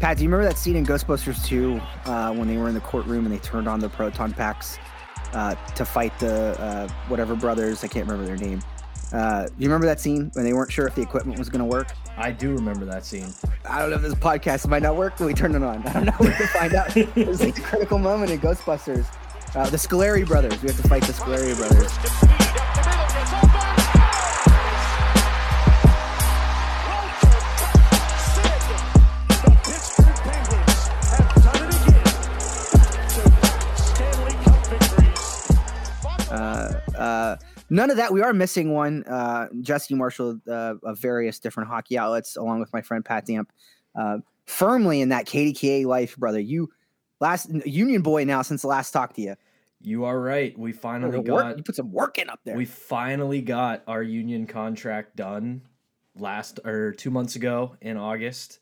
Pat, do you remember that scene in Ghostbusters 2 uh, when they were in the courtroom and they turned on the proton packs uh, to fight the uh, whatever brothers? I can't remember their name. Uh, do you remember that scene when they weren't sure if the equipment was going to work? I do remember that scene. I don't know if this podcast might not work, but we turned it on. I don't know where to find out. It was like a critical moment in Ghostbusters. Uh, the Scoleri brothers. We have to fight the Scoleri brothers. None of that. We are missing one. Uh, Jesse Marshall uh, of various different hockey outlets, along with my friend Pat Damp, uh, firmly in that KDKA life, brother. You last Union boy now since the last talk to you. You are right. We finally Work- got you put some work in up there. we finally got our union contract done last or two months ago in August.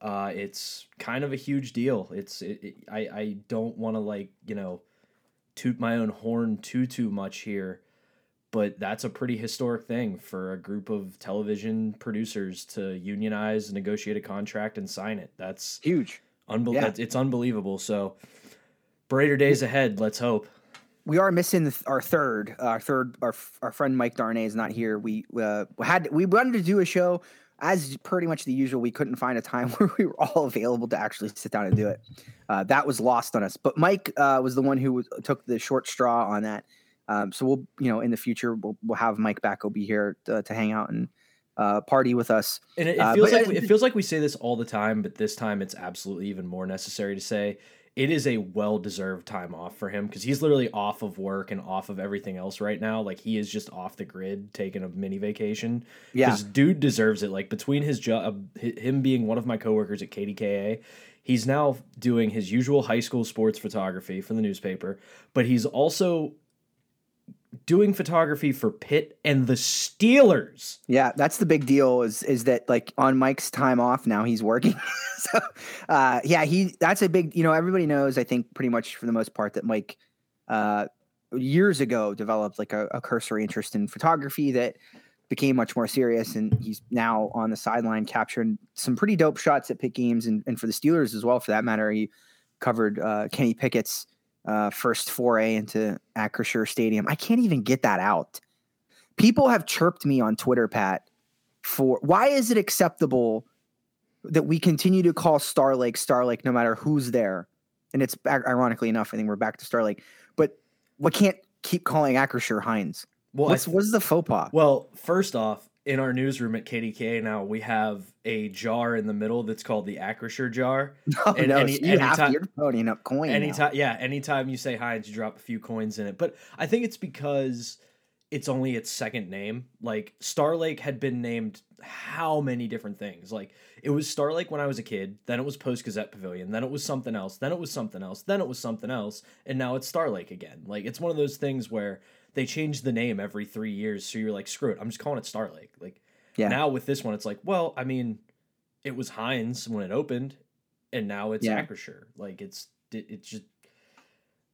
Uh, it's kind of a huge deal. It's it, it, I I don't want to like you know toot my own horn too too much here, but that's a pretty historic thing for a group of television producers to unionize, negotiate a contract, and sign it. That's Huge. Yeah. that's- It's unbelievable. So brighter days ahead. Let's hope. We are missing th- our third. Our third. Our our friend Mike Darnay is not here. We uh, had we wanted to do a show as pretty much the usual. We couldn't find a time where we were all available to actually sit down and do it. Uh, that was lost on us. But Mike uh, was the one who was, took the short straw on that. Um, so we'll you know in the future we'll, we'll have Mike back. He'll be here to, to hang out and uh, party with us. And it, it Uh, feels but- like it feels like we say this all the time, but this time it's absolutely even more necessary to say. It is a well deserved time off for him because he's literally off of work and off of everything else right now. Like he is just off the grid, taking a mini vacation. Yeah. Because dude deserves it. Like between his job, him being one of my coworkers at KDKA, he's now doing his usual high school sports photography for the newspaper, but he's also doing photography for Pitt and the Steelers. Yeah, that's the big deal. Is is that like on Mike's time off now he's working. so uh, yeah, he that's a big. You know, everybody knows. I think pretty much for the most part that Mike uh, years ago developed like a, a cursory interest in photography that became much more serious, and he's now on the sideline capturing some pretty dope shots at Pitt games and, and for the Steelers as well. For that matter, he covered uh, Kenny Pickett's uh, first foray into Acrisure Stadium. I can't even get that out people have chirped me on Twitter, Pat, for why is it acceptable that we continue to call Star Lake Star Lake no matter who's there? And it's ironically enough, I think we're back to Star Lake, but we can't keep calling Acrisure Heinz. Well, What's, what's the faux pas? Well, first off, in our newsroom at KDK now, we have a jar in the middle that's called the Acrisure jar. oh, and no, any- so you have anytime- you're ponying up coin. now. Anytime, yeah, anytime you say Heinz, you drop a few coins in it. But I think it's because it's only its second name. Like Star Lake had been named how many different things? Like it was Star Lake when I was a kid, then it was Post Gazette Pavilion, then it was something else, then it was something else, then it was something else, and now it's Star Lake again. Like it's one of those things where they change the name every three years, so you're like, screw it, I'm just calling it Star Lake. Like Yeah. now with this one, it's like, well, I mean, it was Heinz when it opened, and now it's Yeah. Acrisure. Like it's it, it's just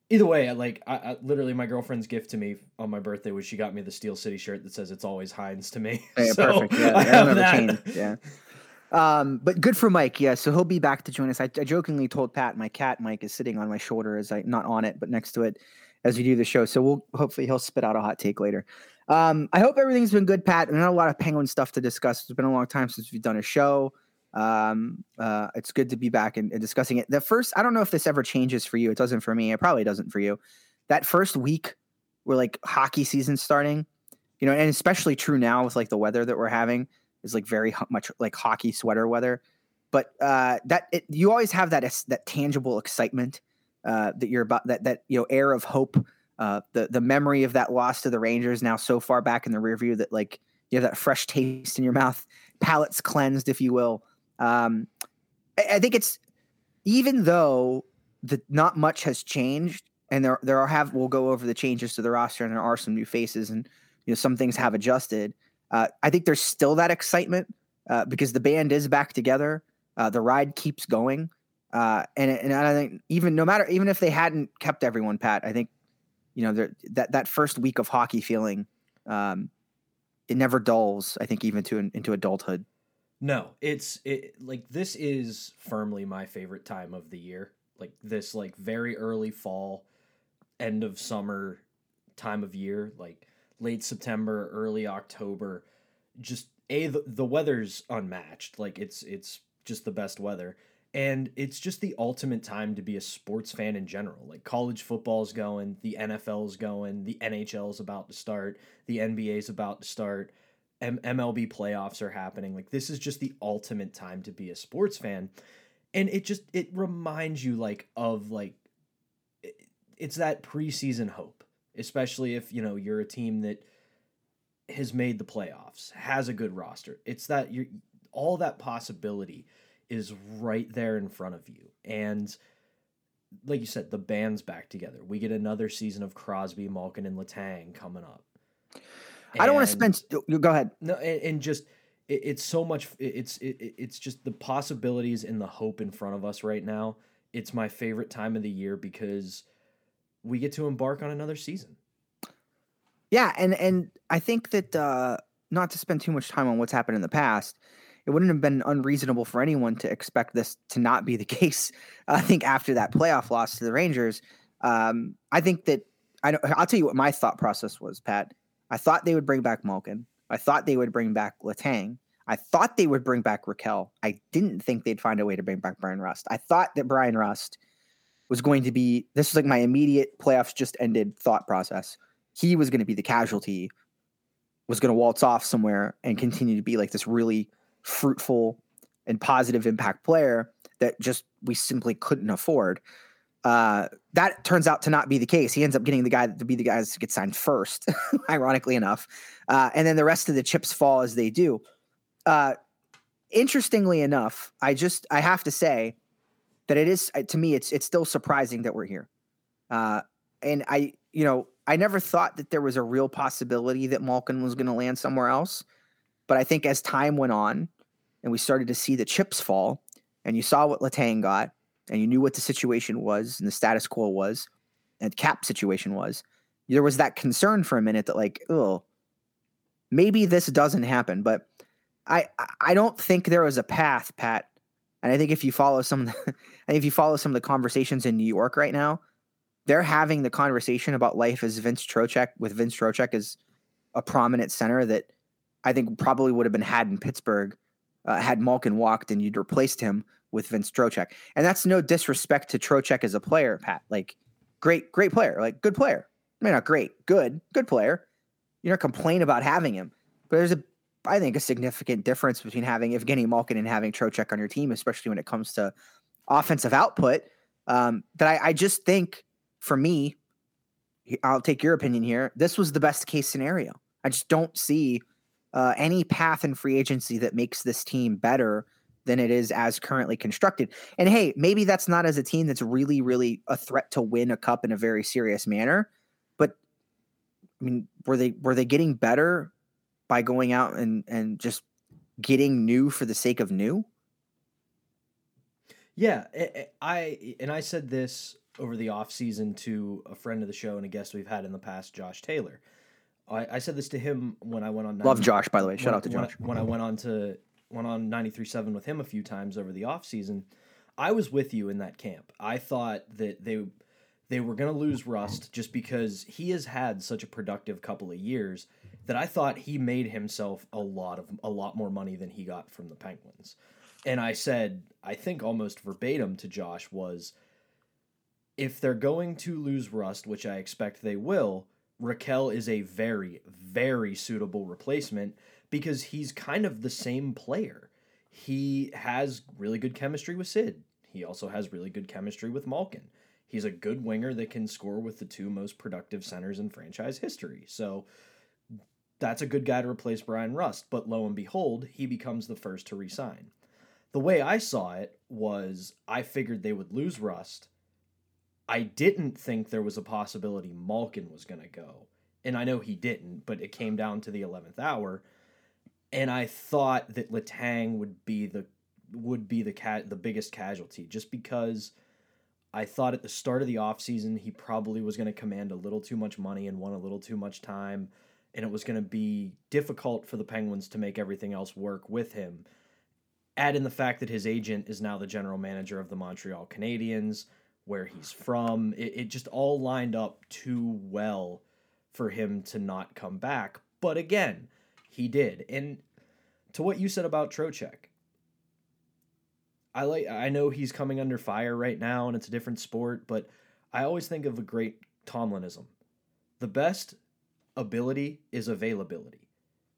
either way. I like I, I literally my girlfriend's gift to me on my birthday was she got me the Steel City shirt that says it's always Heinz to me. So, perfect. Yeah, I have that. Yeah. Um, but good for Mike. Yeah, so he'll be back to join us. I, I jokingly told Pat my cat Mike is sitting on my shoulder as I not on it, but next to it as we do the show. So we'll hopefully he'll spit out a hot take later. Um, I hope everything's been good, Pat. And not a lot of penguin stuff to discuss. It's been a long time since we've done a show. Um, uh, it's good to be back and, and discussing it. The first, I don't know if this ever changes for you. It doesn't for me. It probably doesn't for you. That first week where like hockey season starting, you know, and especially true now with like the weather that we're having is like very much like hockey sweater weather. But uh, that it, you always have that that tangible excitement uh, that you're about that that you know air of hope. Uh, the the memory of that loss to the Rangers now so far back in the rear view that like you have that fresh taste in your mouth, palate's cleansed, if you will. Um, I, I think it's even though the not much has changed, and there there are have we'll go over the changes to the roster, and there are some new faces, and you know some things have adjusted. Uh, I think there's still that excitement uh, because the band is back together. Uh, the ride keeps going, uh, and and I think even no matter even if they hadn't kept everyone, Pat, I think you know that that first week of hockey feeling um, it never dulls. I think even to into adulthood. No, it's it like this is firmly my favorite time of the year. Like this like very early fall, end of summer time of year, like late September, early October. Just a the, the weather's unmatched. Like it's it's just the best weather. And it's just the ultimate time to be a sports fan in general. Like college football's going, the NFL's going, the NHL's about to start, the NBA's about to start, M- MLB playoffs are happening. Like this is just the ultimate time to be a sports fan. And it just it reminds you like of like it's that preseason hope, especially if, you know, you're a team that has made the playoffs, has a good roster. It's that you all that possibility is right there in front of you. And like you said, the band's back together. We get another season of Crosby, Malkin, and Letang coming up. And I don't want to spend. Go ahead. No, and, and just it, it's so much. It's it, it's just the possibilities and the hope in front of us right now. It's my favorite time of the year because we get to embark on another season. Yeah, and and I think that uh, not to spend too much time on what's happened in the past, it wouldn't have been unreasonable for anyone to expect this to not be the case. I think after that playoff loss to the Rangers, um, I think that I I'll tell you what my thought process was, Pat. I thought they would bring back Malkin. I thought they would bring back Letang. I thought they would bring back Rakell. I didn't think they'd find a way to bring back Bryan Rust. I thought that Bryan Rust was going to be this was like my immediate playoffs just ended thought process. He was going to be the casualty, was going to waltz off somewhere and continue to be like this really fruitful and positive impact player that just we simply couldn't afford. Uh, that turns out to not be the case. He ends up getting the guy to be the guys to get signed first, ironically enough. Uh, and then the rest of the chips fall as they do. Uh, interestingly enough, I just I have to say that it is to me it's it's still surprising that we're here. Uh, and I you know I never thought that there was a real possibility that Malkin was going to land somewhere else. But I think as time went on and we started to see the chips fall, and you saw what Letang got, and you knew what the situation was and the status quo was, and cap situation was, there was that concern for a minute that like, oh, maybe this doesn't happen. But I I don't think there was a path, Pat. And I think if you follow some, the, if you follow some of the conversations in New York right now, they're having the conversation about life as Vince Trocheck with Vince Trocheck as a prominent center that I think probably would have been had in Pittsburgh uh, had Malkin walked and you'd replaced him with Vince Trocheck. And that's no disrespect to Trocheck as a player, Pat. Like, great, great player, like good player. I mean, not great, good, good player. You don't complain about having him, but there's a, I think, a significant difference between having Evgeny Malkin and having Trocheck on your team, especially when it comes to offensive output. Um, that I, I just think, for me, I'll take your opinion here. This was the best case scenario. I just don't see uh, any path in free agency that makes this team better than it is as currently constructed. And hey, maybe that's not as a team that's really, really a threat to win a cup in a very serious manner. But I mean, were they were they getting better by going out and and just getting new for the sake of new? Yeah, I and I said this over the offseason to a friend of the show and a guest we've had in the past, Josh Taylor. I, I said this to him when I went on. 90, Love Josh, by the way. Shout out to Josh. When, when I went on to went on 93.7 with him a few times over the off season, I was with you in that camp. I thought that they they were going to lose Rust just because he has had such a productive couple of years that I thought he made himself a lot of a lot more money than he got from the Penguins. And I said, I think almost verbatim to Josh was if they're going to lose Rust, which I expect they will, Rakell is a very, very suitable replacement because he's kind of the same player. He has really good chemistry with Sid. He also has really good chemistry with Malkin. He's a good winger that can score with the two most productive centers in franchise history. So that's a good guy to replace Bryan Rust. But lo and behold, he becomes the first to resign. The way I saw it was I figured they would lose Rust I didn't think there was a possibility Malkin was going to go. And I know he didn't, but it came down to the 11th hour. And I thought that Letang would be the would be the cat the biggest casualty just because I thought at the start of the offseason he probably was going to command a little too much money and want a little too much time and it was going to be difficult for the Penguins to make everything else work with him. Add in the fact that his agent is now the general manager of the Montreal Canadiens, where he's from. It, it just all lined up too well for him to not come back. But again, he did. And to what you said about Trocheck, I like I know he's coming under fire right now and it's a different sport, but I always think of a great Tomlinism. The best ability is availability.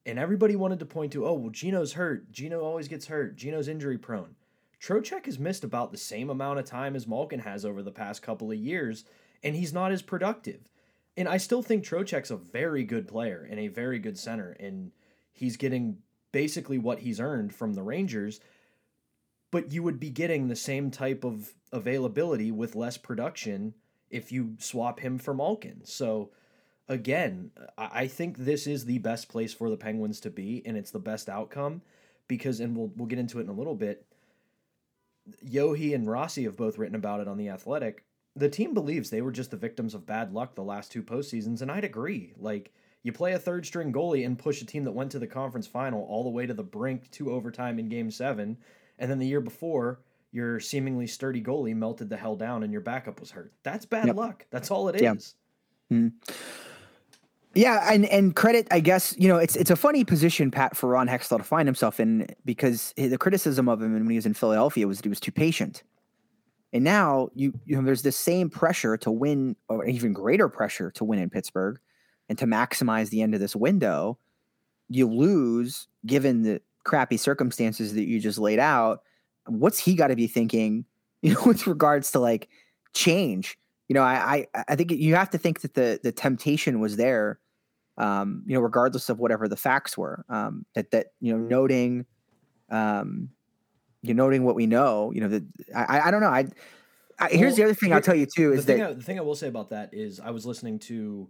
And everybody wanted to point to, oh, well, Gino's hurt. Gino always gets hurt. Gino's injury prone. Trocheck has missed about the same amount of time as Malkin has over the past couple of years, and he's not as productive. And I still think Trocheck's a very good player and a very good center, and he's getting basically what he's earned from the Rangers. But you would be getting the same type of availability with less production if you swap him for Malkin. So again, I think this is the best place for the Penguins to be, and it's the best outcome because, and we'll we'll get into it in a little bit. Yohe and Rossi have both written about it on the Athletic. The team believes they were just the victims of bad luck the last two postseasons, and I'd agree. Like you play a third string goalie and push a team that went to the conference final all the way to the brink to overtime in Game Seven, and then the year before your seemingly sturdy goalie melted the hell down and your backup was hurt. That's bad yep. luck. That's all it is. Mm-hmm. Yeah, and and credit, I guess you know it's it's a funny position, Pat, for Ron Hextall to find himself in because the criticism of him when he was in Philadelphia was that he was too patient, and now you you know there's this same pressure to win, or even greater pressure to win in Pittsburgh, and to maximize the end of this window. You lose given the crappy circumstances that you just laid out. What's he got to be thinking, you know, with regards to like change? You know, I, I I think you have to think that the the temptation was there um, you know, regardless of whatever the facts were. Um, that that you know, noting, um, you noting what we know. You know, that I I don't know. I, I well, here's the other thing here, I'll tell you too is the that I, the thing I will say about that is I was listening to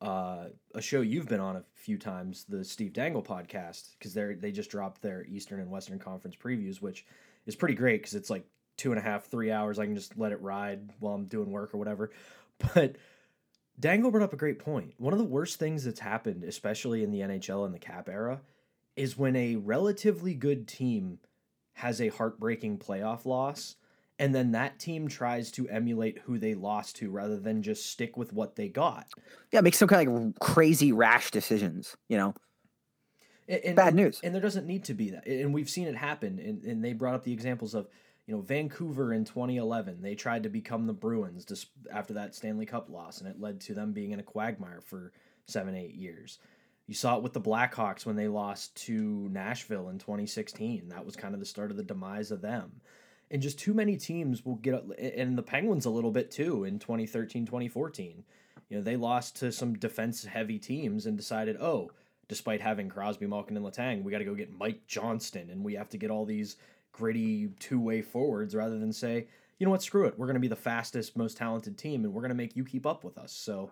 uh, a show you've been on a few times, the Steve Dangle podcast, because they they just dropped their Eastern and Western Conference previews, which is pretty great because it's like two and a half, three hours. I can just let it ride while I'm doing work or whatever. But Dangle brought up a great point. One of the worst things that's happened, especially in the NHL and the cap era, is when a relatively good team has a heartbreaking playoff loss, and then that team tries to emulate who they lost to rather than just stick with what they got. Yeah, make some kind of like crazy rash decisions, you know. And, and, Bad news. And there doesn't need to be that. And we've seen it happen. And, and they brought up the examples of you know, Vancouver in 2011, they tried to become the Bruins just after that Stanley Cup loss, and it led to them being in a quagmire for seven, eight years. You saw it with the Blackhawks when they lost to Nashville in 2016. That was kind of the start of the demise of them. And just too many teams will get, and the Penguins a little bit too in 2013, 2014. You know, they lost to some defense heavy teams and decided, oh, despite having Crosby, Malkin, and Letang, we got to go get Mike Johnston and we have to get all these gritty two way forwards rather than say, you know what, screw it. We're going to be the fastest, most talented team, and we're going to make you keep up with us. So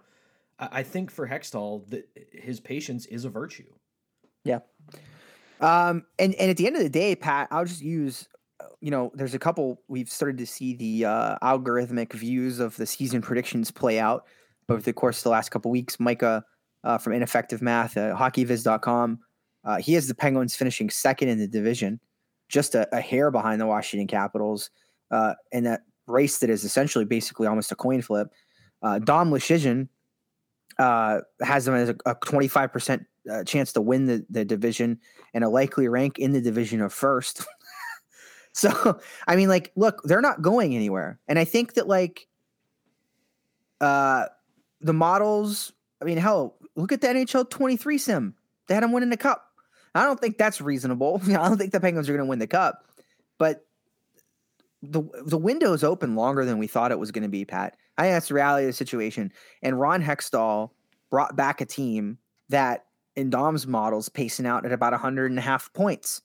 I, I think for Hextall, that his patience is a virtue. Yeah. Um, and, and at the end of the day, Pat, I'll just use, you know, there's a couple, we've started to see the uh, algorithmic views of the season predictions play out over the course of the last couple weeks. Micah uh, from Ineffective Math, uh, hockeyviz.com, uh, he has the Penguins finishing second in the division just a, a hair behind the Washington Capitals uh, in that race that is essentially basically almost a coin flip. Uh, Dom Luszczyszyn uh, has them as a, a 25% uh, chance to win the, the division and a likely rank in the division of first. so, I mean, like, look, they're not going anywhere. And I think that, like, uh, the models, I mean, hell, look at the NHL 23 sim. They had them winning the cup. I don't think that's reasonable. I don't think the Penguins are going to win the cup, but the the window is open longer than we thought it was going to be. Pat, I think that's the reality of the situation. And Ron Hextall brought back a team that, in Dom's models, pacing out at about 100 and a hundred and a half points.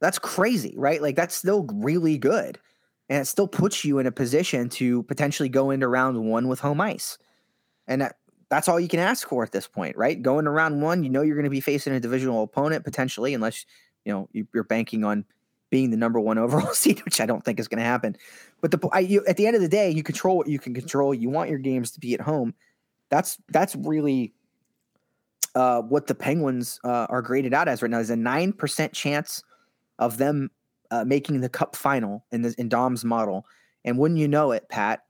That's crazy, right? Like that's still really good, and it still puts you in a position to potentially go into round one with home ice. And that, that's all you can ask for at this point, right? Going to round one, you know you're going to be facing a divisional opponent potentially, unless you know you're banking on being the number one overall seed, which I don't think is going to happen. But the I, you, at the end of the day, you control what you can control. You want your games to be at home. That's that's really uh, what the Penguins uh, are graded out as right now is a nine percent chance of them uh, making the Cup final in the in Dom's model. And wouldn't you know it, Pat?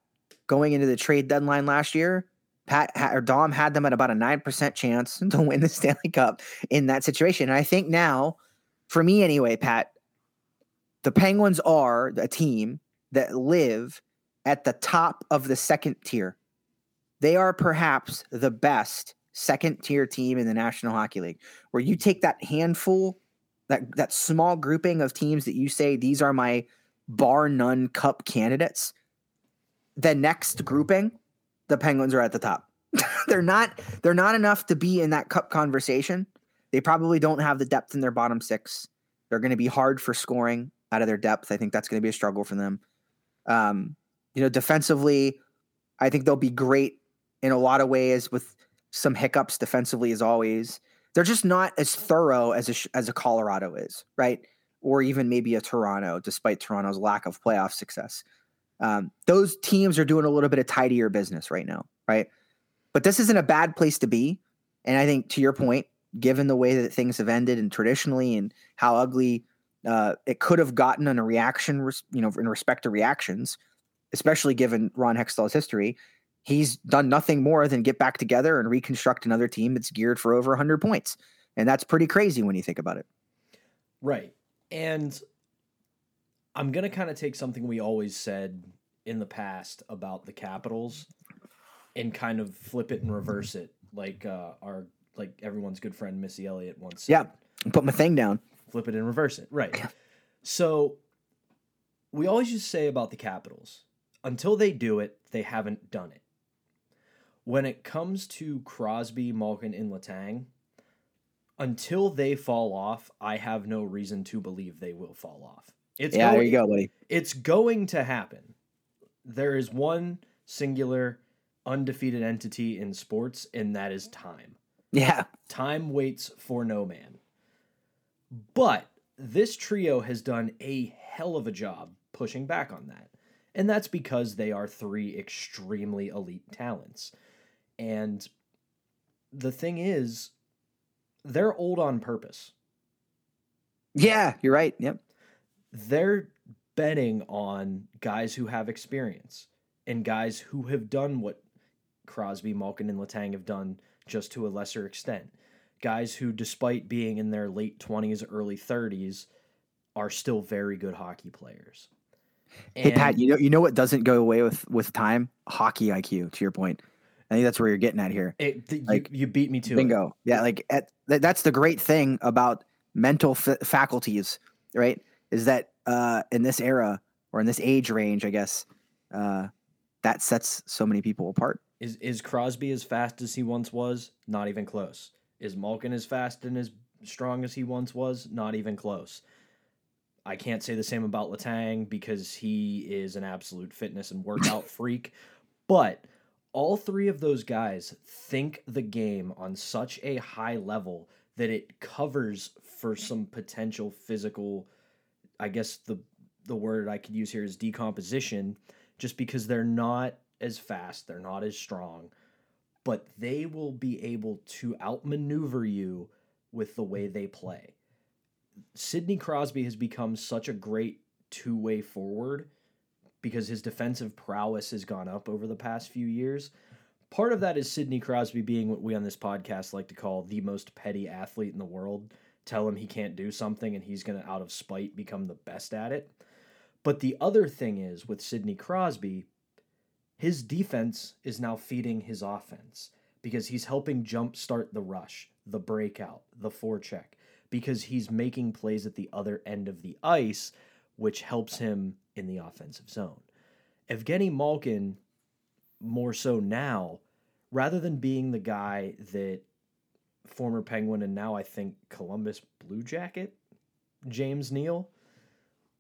Going into the trade deadline last year, Pat or Dom had them at about a nine percent chance to win the Stanley Cup in that situation. And I think now, for me anyway, Pat, the Penguins are a team that live at the top of the second tier. They are perhaps the best second tier team in the National Hockey League, where you take that handful, that that small grouping of teams that you say these are my bar none cup candidates. The next grouping, the Penguins are at the top. they're not they're not enough to be in that cup conversation. They probably don't have the depth in their bottom six. They're going to be hard for scoring out of their depth. I think that's going to be a struggle for them. Um, you know, defensively, I think they'll be great in a lot of ways with some hiccups defensively as always. They're just not as thorough as a, as a Colorado is, right? Or even maybe a Toronto, despite Toronto's lack of playoff success. Um, those teams are doing a little bit of tidier business right now, right? But this isn't a bad place to be. And I think to your point, given the way that things have ended and traditionally and how ugly uh, it could have gotten in a reaction, you know, in respect to reactions, especially given Ron Hextall's history, he's done nothing more than get back together and reconstruct another team that's geared for over 100 points. And that's pretty crazy when you think about it. Right. And I'm going to kind of take something we always said in the past about the Capitals and kind of flip it and reverse it like uh, our like everyone's good friend Missy Elliott once said. Yeah. Put my thing down. Flip it and reverse it. Right. So we always just say about the Capitals, until they do it, they haven't done it when it comes to Crosby, Malkin, and Letang, until they fall off, I have no reason to believe they will fall off. It's yeah, going, there you go, buddy. It's going to happen. There is one singular undefeated entity in sports, and that is time. Yeah. Time waits for no man. But this trio has done a hell of a job pushing back on that. And that's because they are three extremely elite talents. And the thing is, they're old on purpose. Yeah, you're right. Yep. They're betting on guys who have experience and guys who have done what Crosby, Malkin, and Letang have done just to a lesser extent. Guys who, despite being in their late 20s, early 30s, are still very good hockey players. And hey Pat, you know you know what doesn't go away with with time? Hockey IQ. To your point, I think that's where you're getting at here. It, th- like you, you, beat me to it. bingo. It. Yeah, like at, that's the great thing about mental f- faculties, right? Is that uh, in this era or in this age range, I guess, uh, that sets so many people apart. Is is Crosby as fast as he once was? Not even close. Is Malkin as fast and as strong as he once was? Not even close. I can't say the same about Letang because he is an absolute fitness and workout freak, but all three of those guys think the game on such a high level that it covers for some potential physical i guess the the word i could use here is decomposition just because they're not as fast they're not as strong but they will be able to outmaneuver you with the way they play sidney crosby has become such a great two-way forward because his defensive prowess has gone up over the past few years. Part of that is Sidney Crosby being what we on this podcast like to call the most petty athlete in the world. Tell him he can't do something and he's going to, out of spite, become the best at it. But the other thing is with Sidney Crosby, his defense is now feeding his offense because he's helping jumpstart the rush, the breakout, the forecheck, because he's making plays at the other end of the ice, which helps him in the offensive zone. Evgeny Malkin, more so now, rather than being the guy that former Penguin and now I think Columbus Blue Jacket, James Neal,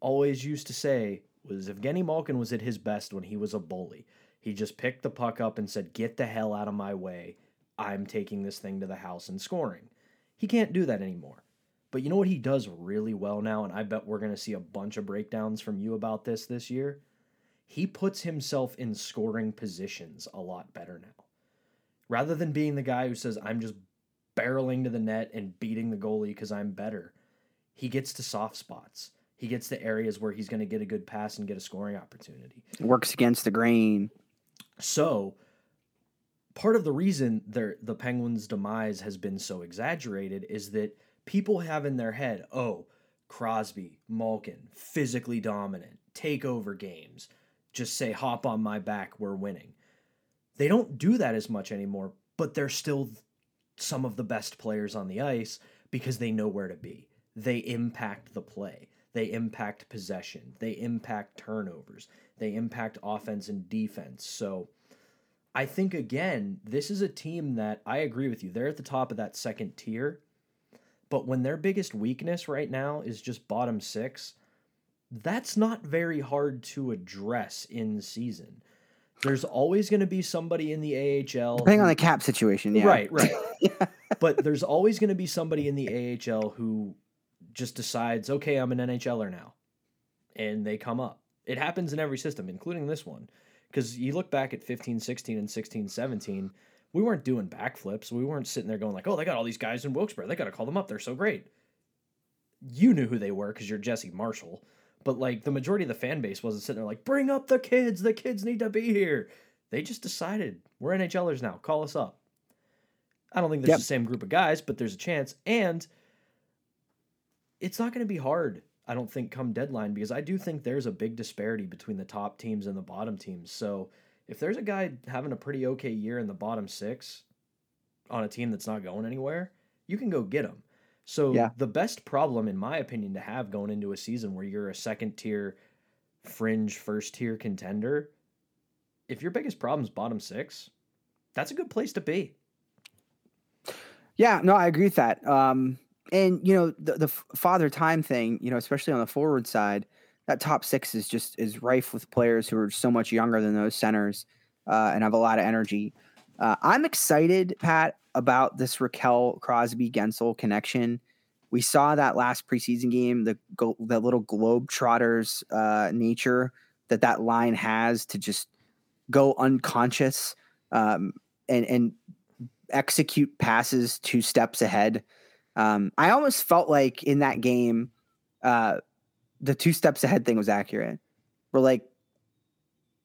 always used to say was Evgeny Malkin was at his best when he was a bully. He just picked the puck up and said, Get the hell out of my way. I'm taking this thing to the house and scoring. He can't do that anymore. But you know what he does really well now, and I bet we're going to see a bunch of breakdowns from you about this this year? He puts himself in scoring positions a lot better now. Rather than being the guy who says, I'm just barreling to the net and beating the goalie because I'm better. He gets to soft spots. He gets to areas where he's going to get a good pass and get a scoring opportunity. Works against the grain. So, part of the reason the Penguins' demise has been so exaggerated is that people have in their head, oh, Crosby, Malkin, physically dominant, take over games, just say, hop on my back, we're winning. They don't do that as much anymore, but they're still some of the best players on the ice because they know where to be. They impact the play. They impact possession. They impact turnovers. They impact offense and defense. So I think, again, this is a team that I agree with you. They're at the top of that second tier. But when their biggest weakness right now is just bottom six, that's not very hard to address in season. There's always going to be somebody in the AHL. Depending who, on the cap situation, yeah. Right, right. yeah. But there's always going to be somebody in the AHL who just decides, okay, I'm an NHLer now. And they come up. It happens in every system, including this one. Because you look back at 15, 16, and 16, 17, we weren't doing backflips. We weren't sitting there going like, oh, they got all these guys in Wilkes-Barre. They got to call them up. They're so great. You knew who they were because you're Jesse Marshall. But like the majority of the fan base wasn't sitting there like, bring up the kids. The kids need to be here. They just decided we're NHLers now. Call us up. I don't think there's yep. the same group of guys, but there's a chance. And it's not going to be hard, I don't think, come deadline because I do think there's a big disparity between the top teams and the bottom teams. So if there's a guy having a pretty okay year in the bottom six on a team that's not going anywhere, you can go get him. So yeah. the best problem, in my opinion, to have going into a season where you're a second tier, fringe first tier contender, if your biggest problem is bottom six, that's a good place to be. Yeah, no, I agree with that. Um, and you know the the father time thing, you know, especially on the forward side, that top six is just is rife with players who are so much younger than those centers uh, and have a lot of energy. Uh, I'm excited, Pat, about this Rakell Crosby Guentzel connection. We saw that last preseason game, the the little globetrotters uh, nature that that line has to just go unconscious um, and and execute passes two steps ahead. Um, I almost felt like in that game, uh, the two steps ahead thing was accurate. We're like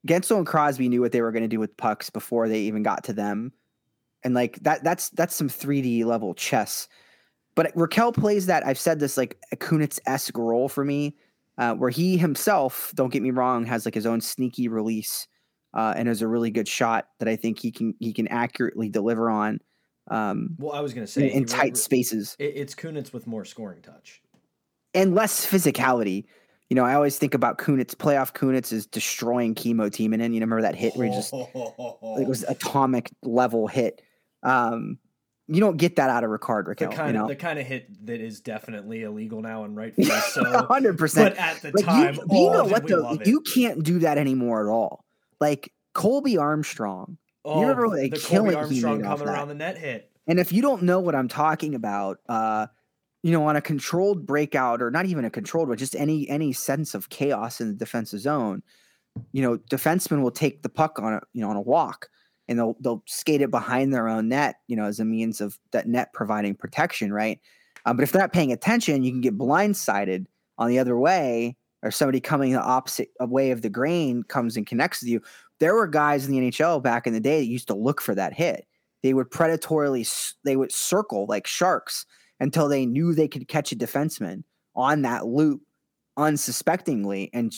Guentzel and Crosby knew what they were going to do with pucks before they even got to them and like that that's that's some 3D level chess. But Rakell plays that I've said this like a Kunitz esque role for me, uh, where he himself, don't get me wrong, has like his own sneaky release uh, and is a really good shot that I think he can he can accurately deliver on. Um, well, I was going to say in, in tight spaces, it's Kunitz with more scoring touch and less physicality. You know, I always think about Kunitz. Playoff Kunitz is destroying Kimmo Timonen. You remember that hit where he just it was atomic level hit. Um, you don't get that out of Rickard Rakell. The kind, you know? of, the kind of hit that is definitely illegal now and rightfully so. Hundred percent. But at the like time, you, oh, you know what though? You can't do that anymore at all. Like Colby Armstrong. Oh, you remember like the Colby Armstrong coming around the net hit. And if you don't know what I'm talking about, uh, you know, on a controlled breakout or not even a controlled, but just any any sense of chaos in the defensive zone, you know, defensemen will take the puck on a you know on a walk and they'll they'll skate it behind their own net, you know, as a means of that net providing protection, right? Um, but if they're not paying attention, you can get blindsided on the other way, or somebody coming the opposite way of the grain comes and connects with you. There were guys in the NHL back in the day that used to look for that hit. They would predatorily, they would circle like sharks until they knew they could catch a defenseman on that loop unsuspectingly and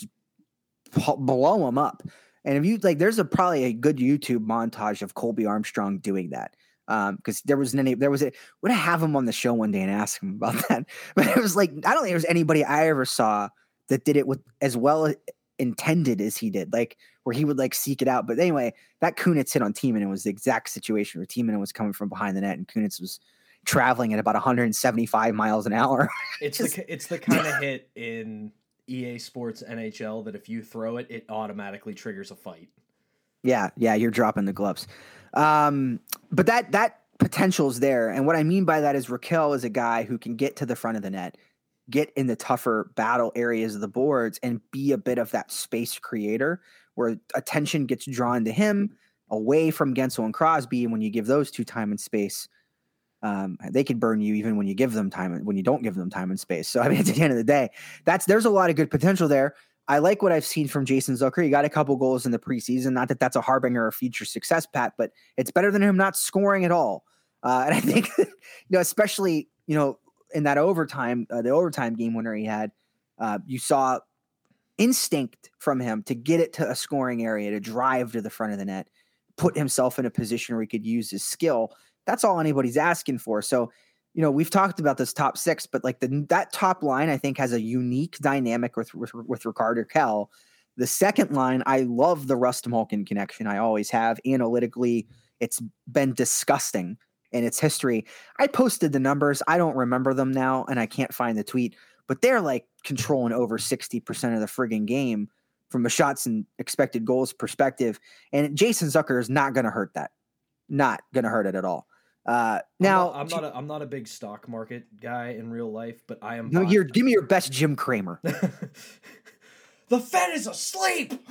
blow them up. And if you like, there's a probably a good YouTube montage of Colby Armstrong doing that. Um, because there wasn't any, there was a, would I have him on the show one day and ask him about that? But it was like, I don't think there was anybody I ever saw that did it with as well intended as he did, like where he would like seek it out. But anyway, that Kunitz hit on Timonen was the exact situation where Timonen was coming from behind the net and Kunitz was traveling at about 175 miles an hour. it's Just, the it's the kind of hit in EA Sports NHL that if you throw it, it automatically triggers a fight. Yeah, yeah, you're dropping the gloves. Um, but that that potential is there, and what I mean by that is Rakell is a guy who can get to the front of the net, get in the tougher battle areas of the boards, and be a bit of that space creator where attention gets drawn to him away from Guentzel and Crosby, and when you give those two time and space, Um, they could burn you even when you give them time when you don't give them time and space. So I mean, at the end of the day, that's there's a lot of good potential there. I like what I've seen from Jason Zucker. He got a couple goals in the preseason. Not that that's a harbinger of future success, Pat, but it's better than him not scoring at all. Uh, and I think, you know, especially you know in that overtime, uh, the overtime game winner he had, uh, you saw instinct from him to get it to a scoring area, to drive to the front of the net, put himself in a position where he could use his skill. That's all anybody's asking for. So you know, we've talked about this top six, but like the that top line, I think has a unique dynamic with with, with Rickard Rakell. The second line, I love the Rust Malkin connection. I always have. Analytically, it's been disgusting in its history. I posted the numbers. I don't remember them now, and I can't find the tweet, but they're like controlling over 60% of the friggin' game from a shots and expected goals perspective. And Jason Zucker is not going to hurt that. Not going to hurt it at all. Uh, now I'm not, I'm not, a, I'm not a big stock market guy in real life, but I am. No, you're give me your best Jim Cramer. the Fed is asleep.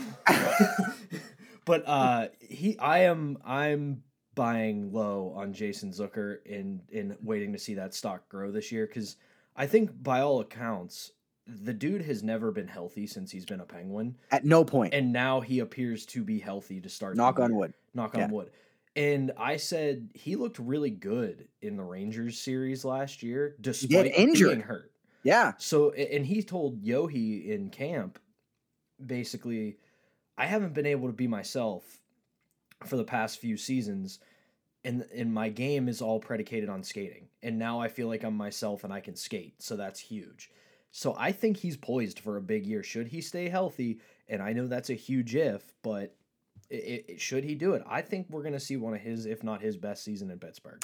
but uh, he, I am, I'm buying low on Jason Zucker in in waiting to see that stock grow this year because I think by all accounts the dude has never been healthy since he's been a Penguin at no point, and now he appears to be healthy to start. Knock on wood. Knock on yeah. wood. And I said he looked really good in the Rangers series last year, despite injured. being hurt. Yeah. So, and he told Yohe in camp, basically, I haven't been able to be myself for the past few seasons, and and my game is all predicated on skating. And now I feel like I'm myself and I can skate, so that's huge. So I think he's poised for a big year should he stay healthy. And I know that's a huge if, but it, it, should he do it? I think we're going to see one of his, if not his best season in Pittsburgh.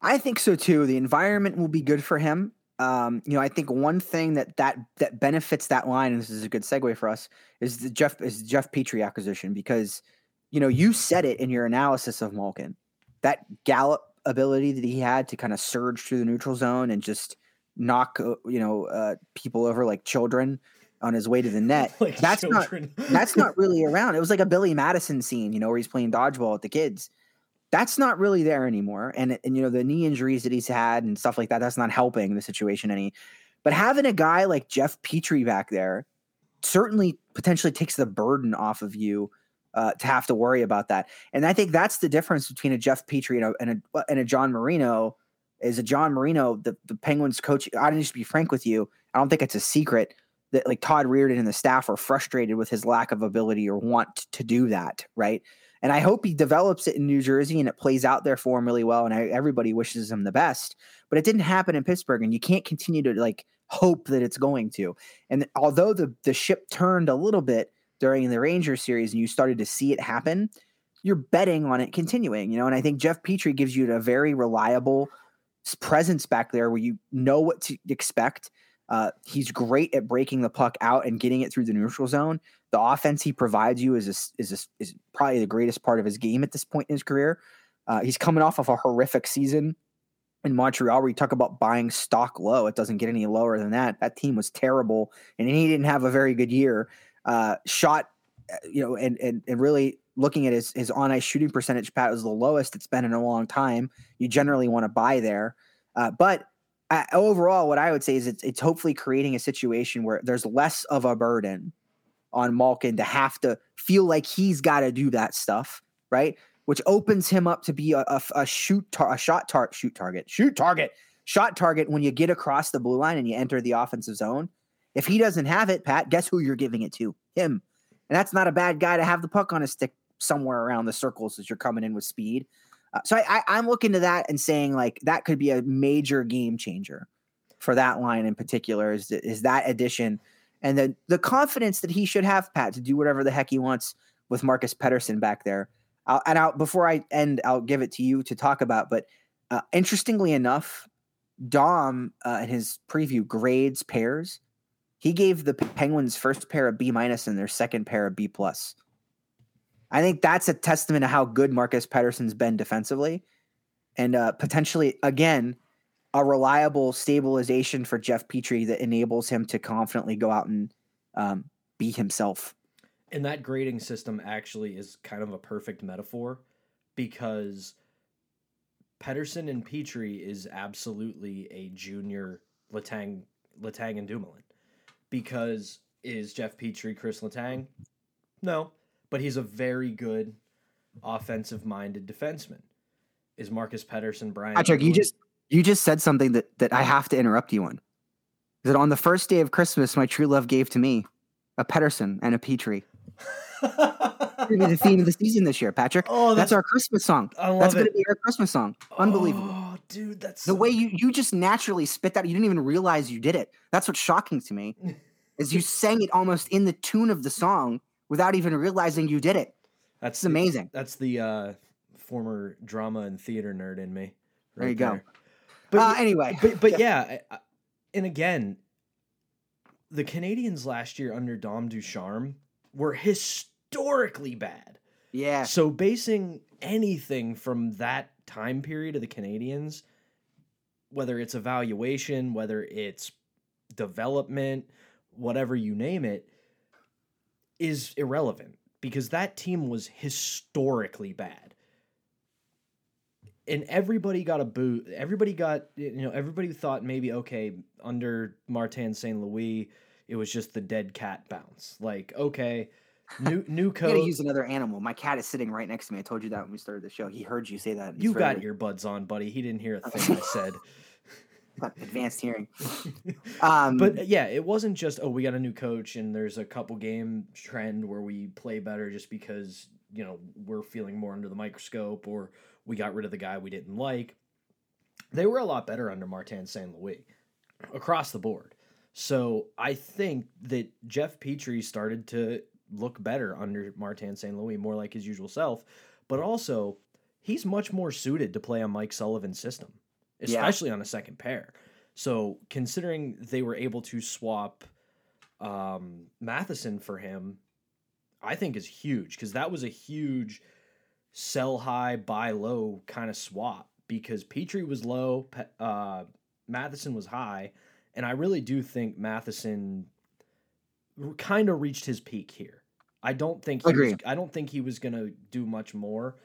I think so too. The environment will be good for him. Um, you know, I think one thing that that that benefits that line, and this is a good segue for us, is the Jeff is Jeff Petry acquisition because you know you said it in your analysis of Malkin that gallop ability that he had to kind of surge through the neutral zone and just knock uh, you know uh, people over like children on his way to the net. like that's children. not that's not really around. It was like a Billy Madison scene, you know, where he's playing dodgeball with the kids. That's not really there anymore. And and you know, the knee injuries that he's had and stuff like that, that's not helping the situation any. But having a guy like Jeff Petry back there certainly potentially takes the burden off of you uh, to have to worry about that. And I think that's the difference between a Jeff Petry and a, and a, and a John Marino. Is a John Marino, the, the Penguins coach. I didn't just be frank with you. I don't think it's a secret that like Todd Reirden and the staff are frustrated with his lack of ability or want to do that, right? And I hope he develops it in New Jersey and it plays out there for him really well. And I, everybody wishes him the best, but it didn't happen in Pittsburgh, and you can't continue to like hope that it's going to. And although the the ship turned a little bit during the Rangers series, and you started to see it happen, you're betting on it continuing. You know, and I think Jeff Petry gives you a very reliable presence back there where you know what to expect uh, he's great at breaking the puck out and getting it through the neutral zone. The offense he provides you is a, is a, is probably the greatest part of his game at this point in his career. Uh, he's coming off of a horrific season in Montreal where you talk about buying stock low. It doesn't get any lower than that. That team was terrible, and he didn't have a very good year. Uh, shot, uh, you know, and and and really looking at his his on ice shooting percentage, Pat was the lowest it's been in a long time. You generally want to buy there, uh, but uh, overall, what I would say is it's it's hopefully creating a situation where there's less of a burden on Malkin to have to feel like he's got to do that stuff, right? Which opens him up to be a, a, a shoot tar- a shot tar- shoot target, shoot target, shot target when you get across the blue line and you enter the offensive zone. If he doesn't have it, Pat, guess who you're giving it to? Him. And that's not a bad guy to have the puck on a stick somewhere around the circles as you're coming in with speed. Uh, so I, I, I'm looking to that and saying like that could be a major game changer for that line in particular. Is is that addition and then the confidence that he should have, Pat, to do whatever the heck he wants with Marcus Pettersson back there. I'll, and I'll, before I end, I'll give it to you to talk about. But uh, interestingly enough, Dom uh, in his preview grades pairs. He gave the Penguins first pair of B minus and their second pair of B plus. I think that's a testament to how good Marcus Pettersson's been defensively, and uh, potentially again a reliable stabilization for Jeff Petry that enables him to confidently go out and um, be himself. And that grading system actually is kind of a perfect metaphor because Pettersson and Petry is absolutely a junior Letang, Letang and Dumoulin. Because is Jeff Petry Chris Letang? No, but he's a very good offensive minded defenseman. Is Marcus Pettersson, Brian? Patrick, you just you just said something that that I have to interrupt you on. That on the first day of Christmas, my true love gave to me a Pettersson and a Petry. The theme of the season this year, Patrick. Oh, that's, that's, our Christmas song. I love That's going to be our Christmas song. Unbelievable. Oh, dude, that's The so- way you you just naturally spit that, you didn't even realize you did it. That's what's shocking to me. Is you sang it almost in the tune of the song without even realizing you did it. that's It's amazing. That's the uh, former drama and theater nerd in me. Right There you go. But uh, anyway, but but yeah, I- and again, the Canadiens last year under Dom Ducharme were historically bad. yeah, So basing anything from that time period of the Canadiens, whether it's evaluation, whether it's development, whatever you name it, is irrelevant because that team was historically bad. And everybody got a boot. Everybody got, you know, everybody thought maybe, okay, under Martin St. Louis, it was just the dead cat bounce. Like, okay, new new coach. gotta use another animal. My cat is sitting right next to me. I told you that when we started the show. He heard you say that. You got earbuds on, buddy. He didn't hear a thing I said. Advanced hearing. Um, But uh, yeah, it wasn't just oh we got a new coach and there's a couple game trend where we play better just because you know we're feeling more under the microscope or we got rid of the guy we didn't like. They were a lot better under Martin St. Louis across the board. So I think that Jeff Petry started to look better under Martin St. Louis, more like his usual self. But also, he's much more suited to play on Mike Sullivan's system, Yeah. especially on a second pair. So considering they were able to swap um, Matheson for him, I think is huge because that was a huge sell high, buy low kind of swap because Petry was low, uh, Matheson was high, and I really do think Matheson kind of reached his peak here. I don't think he was. I don't think he was gonna do much more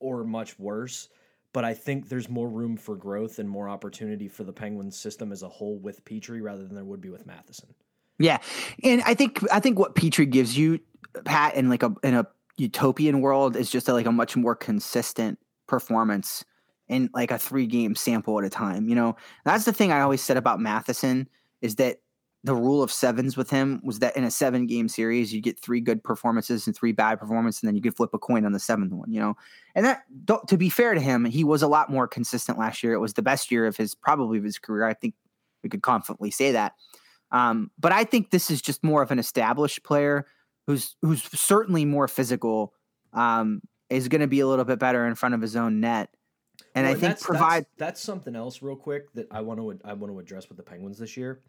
or much worse, but I think there's more room for growth and more opportunity for the Penguins system as a whole with Petry rather than there would be with Matheson. Yeah, and I think I think what Petry gives you, Pat, in like a in a utopian world is just a, like a much more consistent performance in like a three game sample at a time. You know, that's the thing I always said about Matheson is that the rule of sevens with him was that in a seven game series you get three good performances and three bad performances, and then you could flip a coin on the seventh one. You know, and that to be fair to him, he was a lot more consistent last year. It was the best year of his probably of his career. I think we could confidently say that. Um, but I think this is just more of an established player who's who's certainly more physical. Um, is going to be a little bit better in front of his own net, and Well, I think that's, provide. that's, that's something else real quick that I want to I want to address with the Penguins this year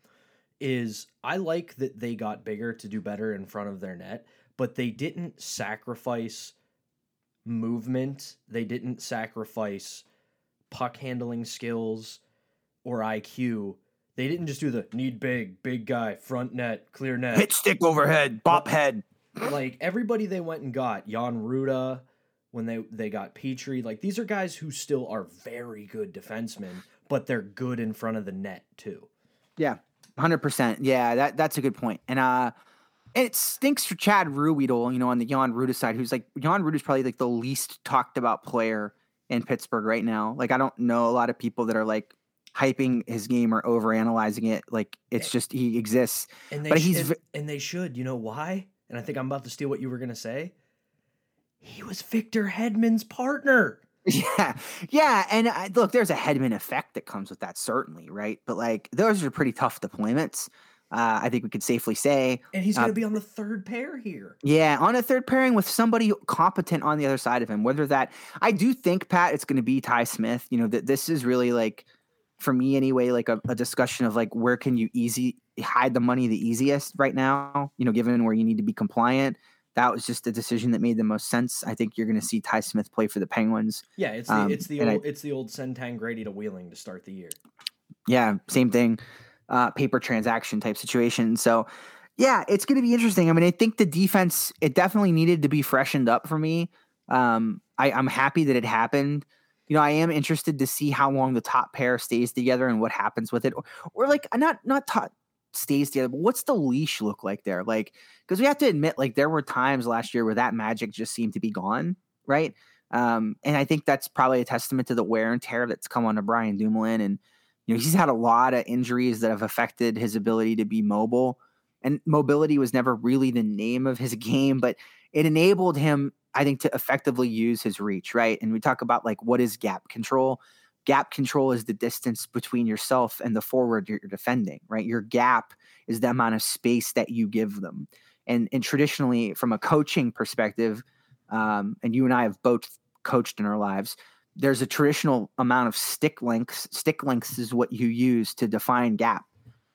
is I like that they got bigger to do better in front of their net, but they didn't sacrifice movement. They didn't sacrifice puck handling skills or IQ. They didn't just do the need big, big guy, front net, clear net. hit stick overhead, bop head. like everybody they went and got Jan Rutta when they they got Petry like these are guys who still are very good defensemen but they're good in front of the net too Hundred percent. Yeah, that that's a good point. And uh it stinks for Chad Ruhwedel, you know, on the Jan Rutta side, who's like Jan Rutta's probably like the least talked about player in Pittsburgh right now. Like I don't know a lot of people that are like hyping his game or over analyzing it. Like it's just he exists. and they But he's and, and they should you know why and I think I'm about to steal what you were gonna say he was Victor Hedman's partner Yeah, yeah, and I, look, there's a Hedman effect that comes with that, certainly, right? But like, those are pretty tough deployments. Uh, I think we could safely say, and he's Uh, gonna be on the third pair here yeah, on a third pairing with somebody competent on the other side of him. Whether that, I do think, Pat, it's going to be Ty Smith. You know that this is really like, for me anyway, like a, a discussion of like where can you easy hide the money the easiest right now. You know, given where you need to be compliant. That was just a decision that made the most sense. I think you're going to see Ty Smith play for the Penguins. yeah it's the Um, it's the and I- old it's the old Sentang Grady to Wheeling to start the year Yeah, same thing. Uh, paper transaction type situation. So, yeah, it's going to be interesting. I mean, I think the defense it definitely needed to be freshened up for me. Um, I, I'm happy that it happened. you know, I am interested to see how long the top pair stays together and what happens with it, or, or like not not top stays together, but what's the leash look like there? Like, because we have to admit, like there were times last year where that magic just seemed to be gone, right? Um, and I think that's probably a testament to the wear and tear that's come on to Brian Dumoulin, and you know he's had a lot of injuries that have affected his ability to be mobile. And mobility was never really the name of his game, but it enabled him I think, to effectively use his reach, right? And we talk about like what is gap control. Gap control is the distance between yourself and the forward you're defending, right? Your gap is the amount of space that you give them. And, and traditionally, from a coaching perspective, um, and you and I have both coached in our lives, there's a traditional amount of stick lengths. Stick lengths is what you use to define gap.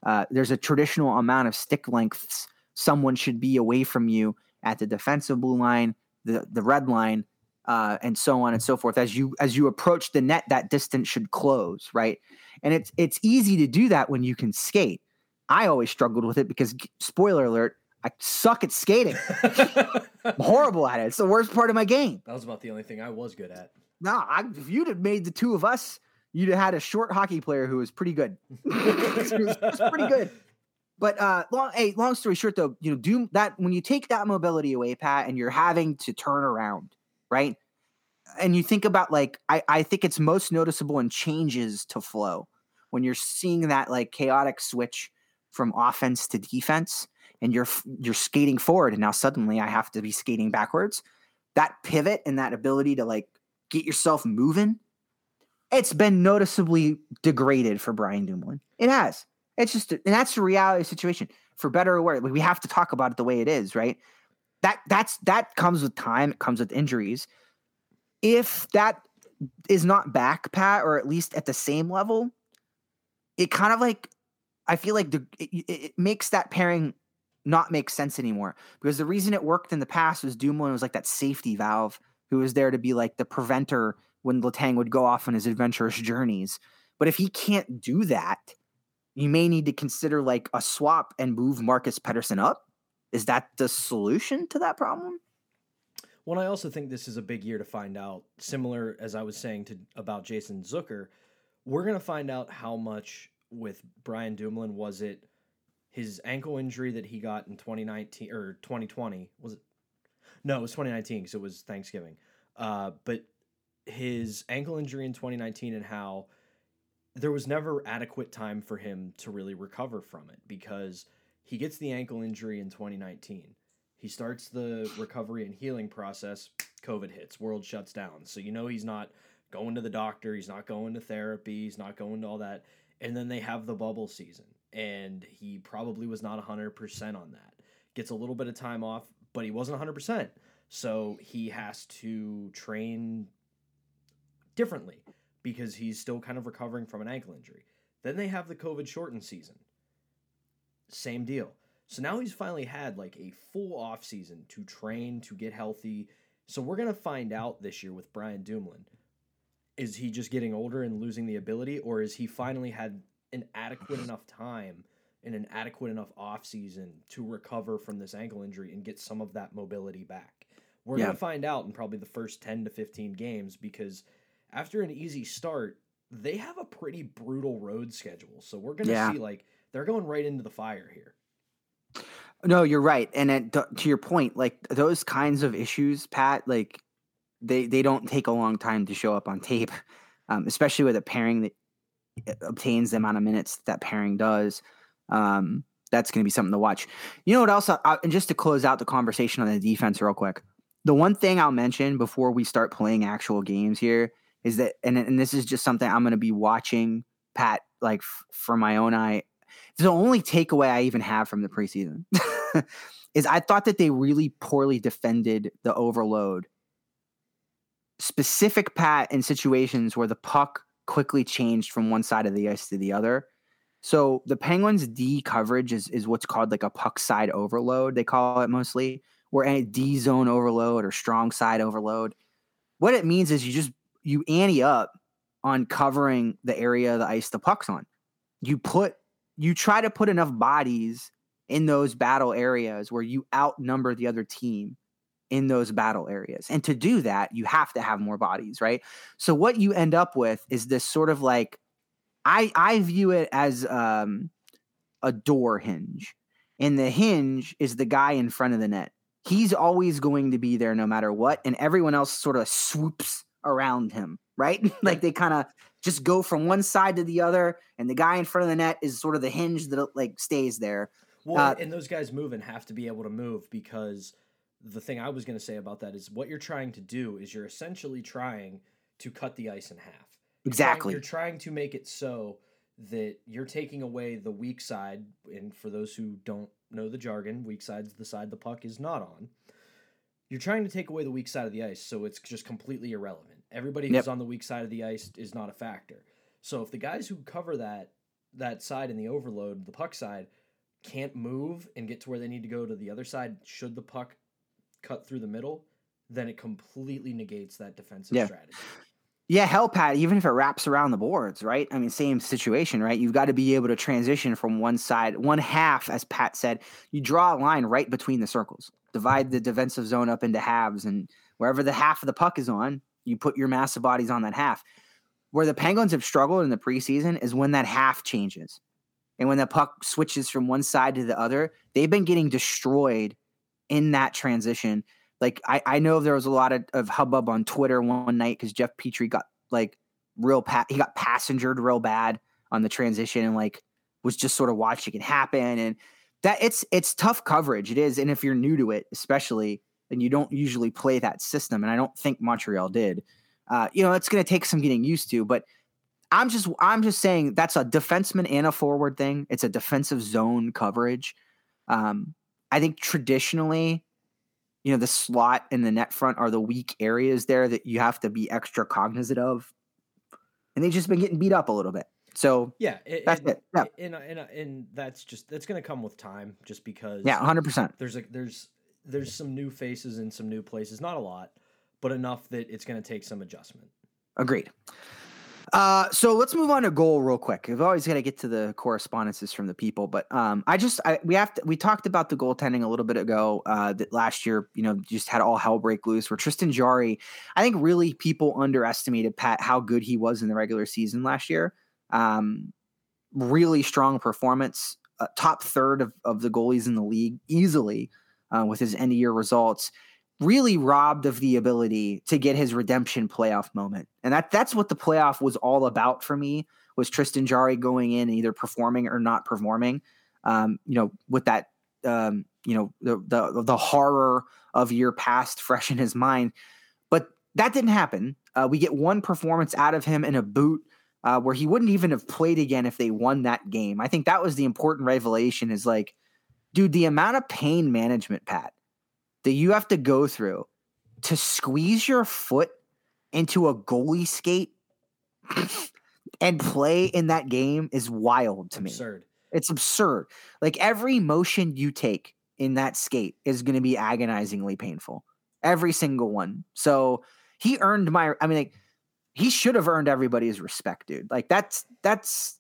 Uh, there's a traditional amount of stick lengths someone should be away from you at the defensive blue line the the red line, uh, and so on and so forth. As you as you approach the net, that distance should close, right? And it's it's easy to do that when you can skate. I always struggled with it because spoiler alert, I suck at skating. I'm horrible at it. It's the worst part of my game. That was about the only thing I was good at. No, I, if you'd have made the two of us, you'd have had a short hockey player who was pretty good. was, was pretty good. But uh, long, hey, long story short, though, you know, do that when you take that mobility away, Pat, and you're having to turn around, right? And you think about like, I, I think it's most noticeable in changes to flow when you're seeing that like chaotic switch from offense to defense, and you're you're skating forward, and now suddenly I have to be skating backwards. That pivot and that ability to like get yourself moving, it's been noticeably degraded for Brian Dumoulin. It has. It's just, and that's the reality of the situation. For better or worse, we have to talk about it the way it is, right? That that's that comes with time. It comes with injuries. If that is not back, Pat, or at least at the same level, it kind of like I feel like the, it, it makes that pairing not make sense anymore because the reason it worked in the past was Dumoulin was like that safety valve who was there to be like the preventer when Letang would go off on his adventurous journeys. But if he can't do that, you may need to consider like a swap and move Marcus Pettersson up. Is that the solution to that problem? Well, I also think this is a big year to find out. Similar as I was saying to about Jason Zucker, we're gonna find out how much with Brian Dumoulin was it his ankle injury that he got in 2019 or 2020 was it? No, it was 2019 because it was Thanksgiving. Uh, but his ankle injury in 2019 and how there was never adequate time for him to really recover from it because he gets the ankle injury in 2019. He starts the recovery and healing process. COVID hits, world shuts down. So you know he's not going to the doctor, he's not going to therapy, he's not going to all that. And then they have the bubble season, and he probably was not 100% on that. Gets a little bit of time off, but he wasn't 100%. So he has to train differently because he's still kind of recovering from an ankle injury. Then they have the COVID shortened season. Same deal. So now he's finally had like a full off season to train, to get healthy. So we're going to find out this year with Brian Dumoulin. Is he just getting older and losing the ability, or is he finally had an adequate enough time and an adequate enough off season to recover from this ankle injury and get some of that mobility back? We're yeah. going to find out in probably the first 10 to 15 games because – after an easy start, they have a pretty brutal road schedule. So we're going to yeah. see like they're going right into the fire here. No, you're right. And it, to your point, like those kinds of issues, Pat, like they they don't take a long time to show up on tape, um, especially with a pairing that uh, obtains the amount of minutes that pairing does. Um, that's going to be something to watch. You know what else? I, and just to close out the conversation on the defense, real quick, the one thing I'll mention before we start playing actual games here is that and and this is just something I'm going to be watching Pat like f- for my own eye. The only takeaway I even have from the preseason is I thought that they really poorly defended the overload. Specific Pat in situations where the puck quickly changed from one side of the ice to the other. So the Penguins D coverage is is what's called like a puck side overload. They call it mostly, or a D zone overload or strong side overload. What it means is you just you ante up on covering the area of the ice the puck's on. You put you try to put enough bodies in those battle areas where you outnumber the other team in those battle areas. And to do that, you have to have more bodies, right? So what you end up with is this sort of like I I view it as um a door hinge. And the hinge is the guy in front of the net. He's always going to be there no matter what and everyone else sort of swoops around him, right? like they kind of just go from one side to the other and the guy in front of the net is sort of the hinge that like stays there. Well, uh, and those guys moving have to be able to move because the thing I was going to say about that is what you're trying to do is you're essentially trying to cut the ice in half. Exactly. You're trying, you're trying to make it so that you're taking away the weak side. And for those who don't know the jargon, weak side's the side the puck is not on. You're trying to take away the weak side of the ice, so it's just completely irrelevant. Everybody who's yep. on the weak side of the ice is not a factor. So if the guys who cover that that side in the overload, the puck side, can't move and get to where they need to go to the other side, should the puck cut through the middle, then it completely negates that defensive yeah. strategy. Yeah, hell, Pat, even if it wraps around the boards, right? I mean, same situation, right? You've got to be able to transition from one side, one half, as Pat said. You draw a line right between the circles, divide mm-hmm. the defensive zone up into halves, and wherever the half of the puck is on, you put your massive bodies on that half. Where the Penguins have struggled in the preseason is when that half changes. And when the puck switches from one side to the other, they've been getting destroyed in that transition. Like I, I know there was a lot of, of hubbub on Twitter one night because Jeff Petry got like real pat he got passengered real bad on the transition and like was just sort of watching it happen and that it's it's tough coverage it is and if you're new to it especially and you don't usually play that system and i don't think montreal did uh, you know it's going to take some getting used to but i'm just i'm just saying that's a defenseman and a forward thing it's a defensive zone coverage um, I think traditionally, you know, the slot and the net front are the weak areas there that you have to be extra cognizant of. And they've just been getting beat up a little bit. So yeah, it, that's it. it. Yeah. And, and, and that's just that's going to come with time, just because. Yeah, hundred percent. There's a there's there's some new faces in some new places, not a lot, but enough that it's going to take some adjustment. Agreed. Uh, so let's move on to goal real quick. We've always got to get to the correspondences from the people, but um, I just I, we have to we talked about the goaltending a little bit ago. Uh, that last year, you know, just had all hell break loose. Where Tristan Jarry, I think really people underestimated Pat how good he was in the regular season last year. Um, really strong performance, uh, top third of, of the goalies in the league easily uh, with his end of year results really robbed of the ability to get his redemption playoff moment. And that that's what the playoff was all about for me was Tristan Jarry going in and either performing or not performing. Um, you know, with that um, you know, the the the horror of year past fresh in his mind. But that didn't happen. Uh, we get one performance out of him in a boot uh, where he wouldn't even have played again if they won that game. I think that was the important revelation is like, dude, the amount of pain management, Pat, that you have to go through to squeeze your foot into a goalie skate and play in that game is wild to absurd. me. It's absurd. Like every motion you take in that skate is going to be agonizingly painful. Every single one. So he earned my I mean like he should have earned everybody's respect, dude. Like that's that's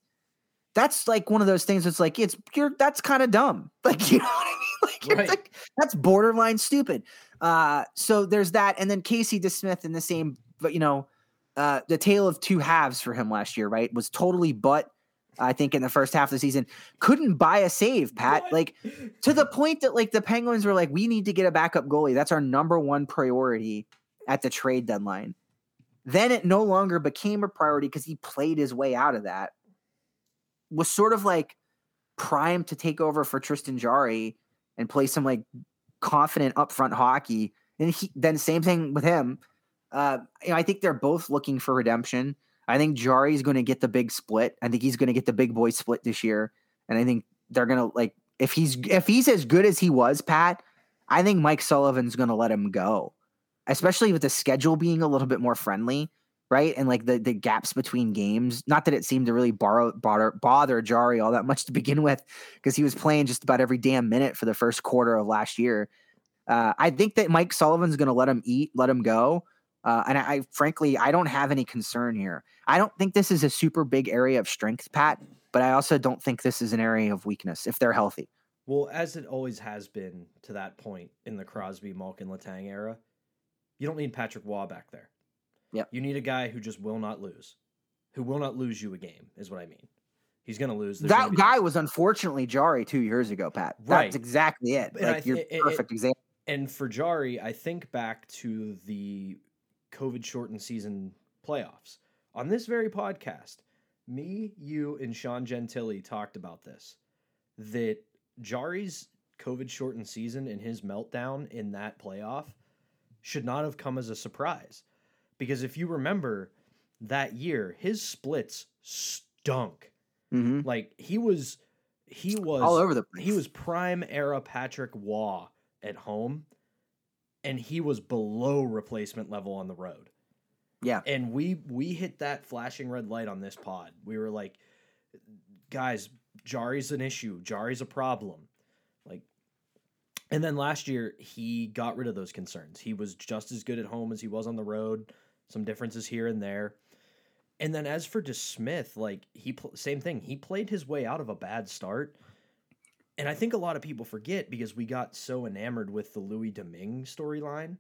that's like one of those things that's like it's you're that's kind of dumb. Like you know what I mean? Like, right. like that's borderline stupid. Uh so there's that and then Casey DeSmith in the same but you know uh the tale of two halves for him last year, right? Was totally but I think in the first half of the season couldn't buy a save, Pat. What? Like to the point that like the Penguins were like we need to get a backup goalie. That's our number one priority at the trade deadline. Then it no longer became a priority because he played his way out of that was sort of like primed to take over for Tristan Jarry and play some like confident upfront hockey. And he then same thing with him. Uh, you know, I think they're both looking for redemption. I think Jarry's going to get the big split. I think he's going to get the big boy split this year. And I think they're going to like if he's if he's as good as he was, Pat. I think Mike Sullivan's going to let him go, especially with the schedule being a little bit more friendly right? And like the the gaps between games. Not that it seemed to really borrow, bother bother Jarry all that much to begin with, because he was playing just about every damn minute for the first quarter of last year. Uh, I think that Mike Sullivan's going to let him eat, let him go. Uh, and I, I, frankly, I don't have any concern here. I don't think this is a super big area of strength, Pat, but I also don't think this is an area of weakness if they're healthy. Well, as it always has been to that point in the Crosby, Malkin, Letang era, you don't need Patrick Roy back there. Yep. You need a guy who just will not lose, who will not lose you a game, is what I mean. He's going to lose. There's That guy was unfortunately Jarry two years ago, Pat. Right. That's exactly it. And Like th- your it- it- perfect example. And for Jarry, I think back to the COVID shortened season playoffs. On this very podcast, me, you, and Sean Gentille talked about this. That Jarry's COVID shortened season and his meltdown in that playoff should not have come as a surprise. Because if you remember that year, his splits stunk. hmm Like he was he was All over the place. he was prime era Patrick Roy at home, and he was below replacement level on the road. Yeah. And we we hit that flashing red light on this pod. We were like, guys, Jarry's an issue. Jarry's a problem. Like, and then last year he got rid of those concerns. He was just as good at home as he was on the road. Some differences here and there. And then as for DeSmith, like he pl- same thing. He played his way out of a bad start. And I think a lot of people forget because we got so enamored with the Louis Domingue storyline.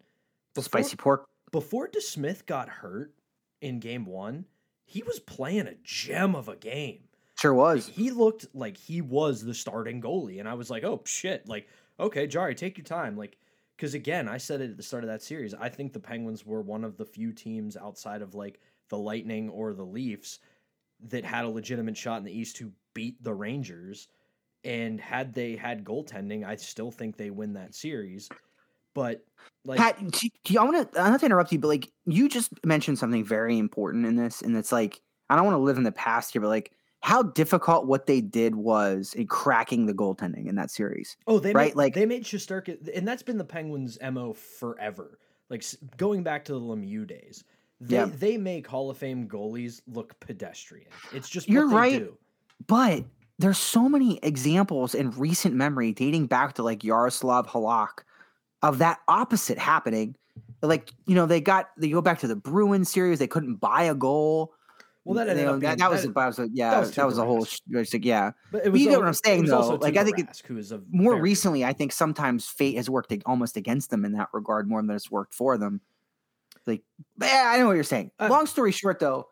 The spicy pork. Before DeSmith got hurt in game one, he was playing a gem of a game. Sure was. he looked like he was the starting goalie. And I was like, oh, shit. Like, okay, Jarry, take your time. Like, because again, I said it at the start of that series. I think the Penguins were one of the few teams outside of like the Lightning or the Leafs that had a legitimate shot in the East to beat the Rangers. And had they had goaltending, I still think they win that series. But like, Pat, do, I want to. I not to interrupt you, but like you just mentioned something very important in this, and it's like I don't want to live in the past here, but like how difficult what they did was in cracking the goaltending in that series. Oh, they right? Made, Like- they made Shesterkin, and that's been the Penguins' mo forever. Like going back to the Lemieux days, they Yeah. they make Hall of Fame goalies look pedestrian. It's just You're what they right. do. But there's so many examples in recent memory dating back to like Yaroslav Halak of that opposite happening. Like, you know, they got they go back to the Bruins series, they couldn't buy a goal. Well, that You know, that, that was that- that was a, yeah, was that was, a whole like, yeah. But it But was you get what I'm saying, though. Like, I think Rask, who is a More very- recently, I think sometimes fate has worked almost against them in that regard more than it's worked for them. Like, yeah, I know what you're saying. Uh, Long story short, though,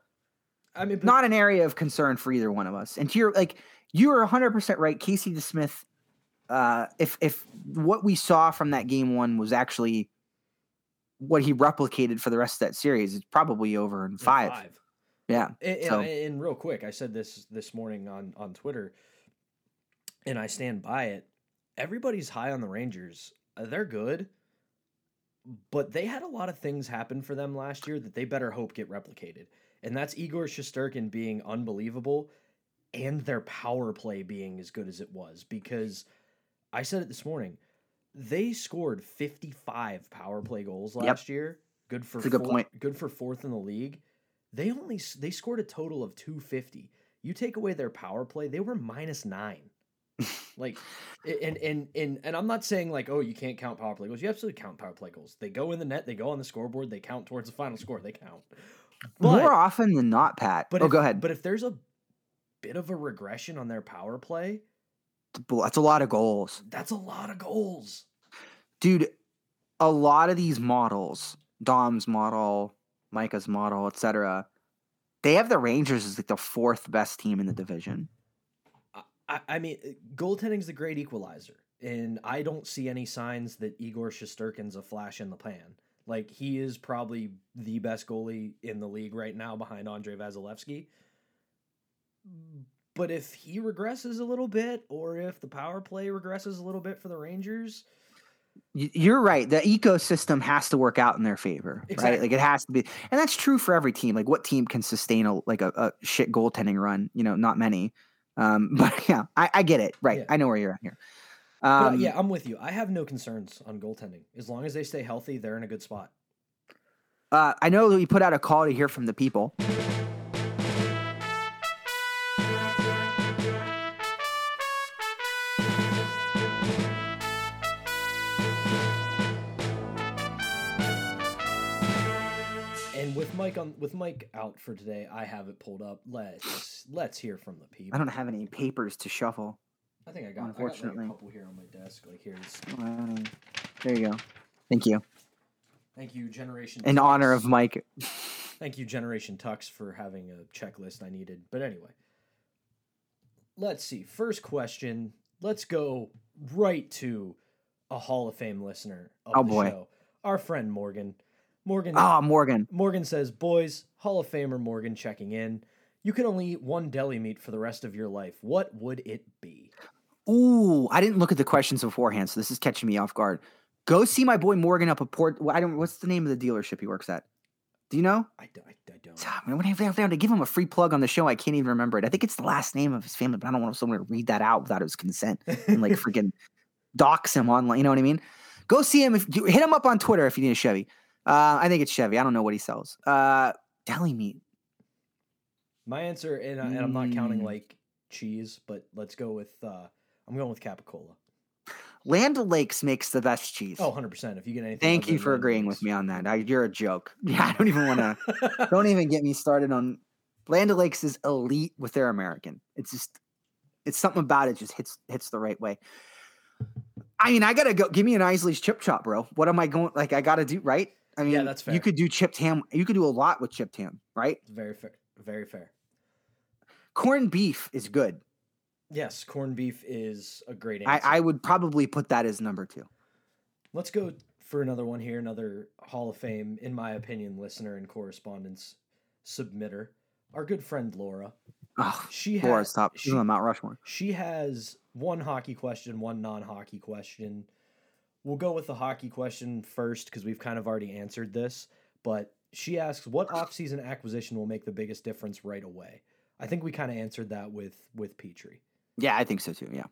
I mean, but- not an area of concern for either one of us. And to your like, you are 100 percent right. Casey DeSmith. Uh, if if what we saw from that game one was actually what he replicated for the rest of that series, it's probably over in in five. Yeah. And, So- and real quick, I said this this morning on on Twitter, and I stand by it. Everybody's high on the Rangers. Uh, They're good, but they had a lot of things happen for them last year that they better hope get replicated. And that's Igor Shesterkin being unbelievable, and their power play being as good as it was. Because I said it this morning, they scored fifty five power play goals last year. Good for That's a good four- point. Good for fourth in the league. They only they scored a total of 250. You take away their power play, they were minus 9. like and and and and I'm not saying like oh you can't count power play goals. You absolutely count power play goals. They go in the net, they go on the scoreboard, they count towards the final score, they count. But More often than not, Pat. but oh, if, go ahead. But if there's a bit of a regression on their power play, That's a lot of goals, that's a lot of goals. dude. A lot of these models, Dom's model, Micah's model, etc. They have the Rangers as like the fourth best team in the division. I, I mean, goaltending is the great equalizer, and I don't see any signs that Igor Shesterkin's a flash in the pan. Like he is probably the best goalie in the league right now, behind Andrei Vasilevskiy. But if he regresses a little bit, or if the power play regresses a little bit for the Rangers, You're right. The ecosystem has to work out in their favor, right? Like it has to be, and that's true for every team. Like what team can sustain a like a, a shit goaltending run? You know, not many. Um, but yeah, I, I get it. Right, Yeah. I know where you're at here. but Um, yeah, I'm with you. I have no concerns on goaltending as long as they stay healthy. They're in a good spot. uh, I know that we put out a call to hear from the people. Mike on with Mike out for today, I have it pulled up. Let's let's hear from the people. I don't have any papers to shuffle. I think I got. Unfortunately. I got like a couple here on my desk. Like here's. Um, there you go. Thank you. Thank you, Generation. In honor of Mike. Thank you, Generation Tux, for having a checklist I needed. But anyway, let's see. First question. Let's go right to a Hall of Fame listener of Oh, the boy. show, our friend Morgan. Morgan. Ah, Morgan. Morgan says, "Boys, Hall of Famer Morgan checking in. You can only eat one deli meat for the rest of your life. What would it be?" Ooh, I didn't look at the questions beforehand, so this is catching me off guard. Go see my boy Morgan up at Port. I don't. What's the name of the dealership he works at? Do you know? I, I, I don't. Ah, man, When I found to give him a free plug on the show, I can't even remember it. I think it's the last name of his family, but I don't want someone to read that out without his consent and like freaking dox him online. You know what I mean? Go see him. If you hit him up on Twitter if you need a Chevy. Uh, I think it's Chevy. I don't know what he sells. Uh, deli meat. My answer, and, I- and I'm not counting Mm. like cheese, but let's go with. uh I'm going with Capicola. Land O'Lakes makes the best cheese. Oh, 100 percent. If you get anything, Thank you for Land agreeing O'Lakes. with me on that. I, you're a joke. Yeah, I don't even want to. to. don't even get me started on Land O'Lakes is elite with their American. It's just it's something about it just hits hits the right way. I mean, I gotta go. Give me an Isaly's chip chop, bro. What am I going? Like, I gotta do right. I mean, that's fair. You could do chipped ham. You could do a lot with chipped ham, right? very fair. Very fair. Corned beef is good. Yes, corned beef is a great I, answer. I would probably put that as number two. Let's go for another one here. Another Hall of Fame, in my opinion, listener and correspondence submitter. Our good friend Laura. Oh, She Laura's has top. She's she, on Mount Rushmore. she has one hockey question, one non-hockey question. We'll go with the hockey question first because we've kind of already answered this. But she asks, "What off-season acquisition will make the biggest difference right away?" I think we kind of answered that with with Petry. Yeah, I think so too. Yeah.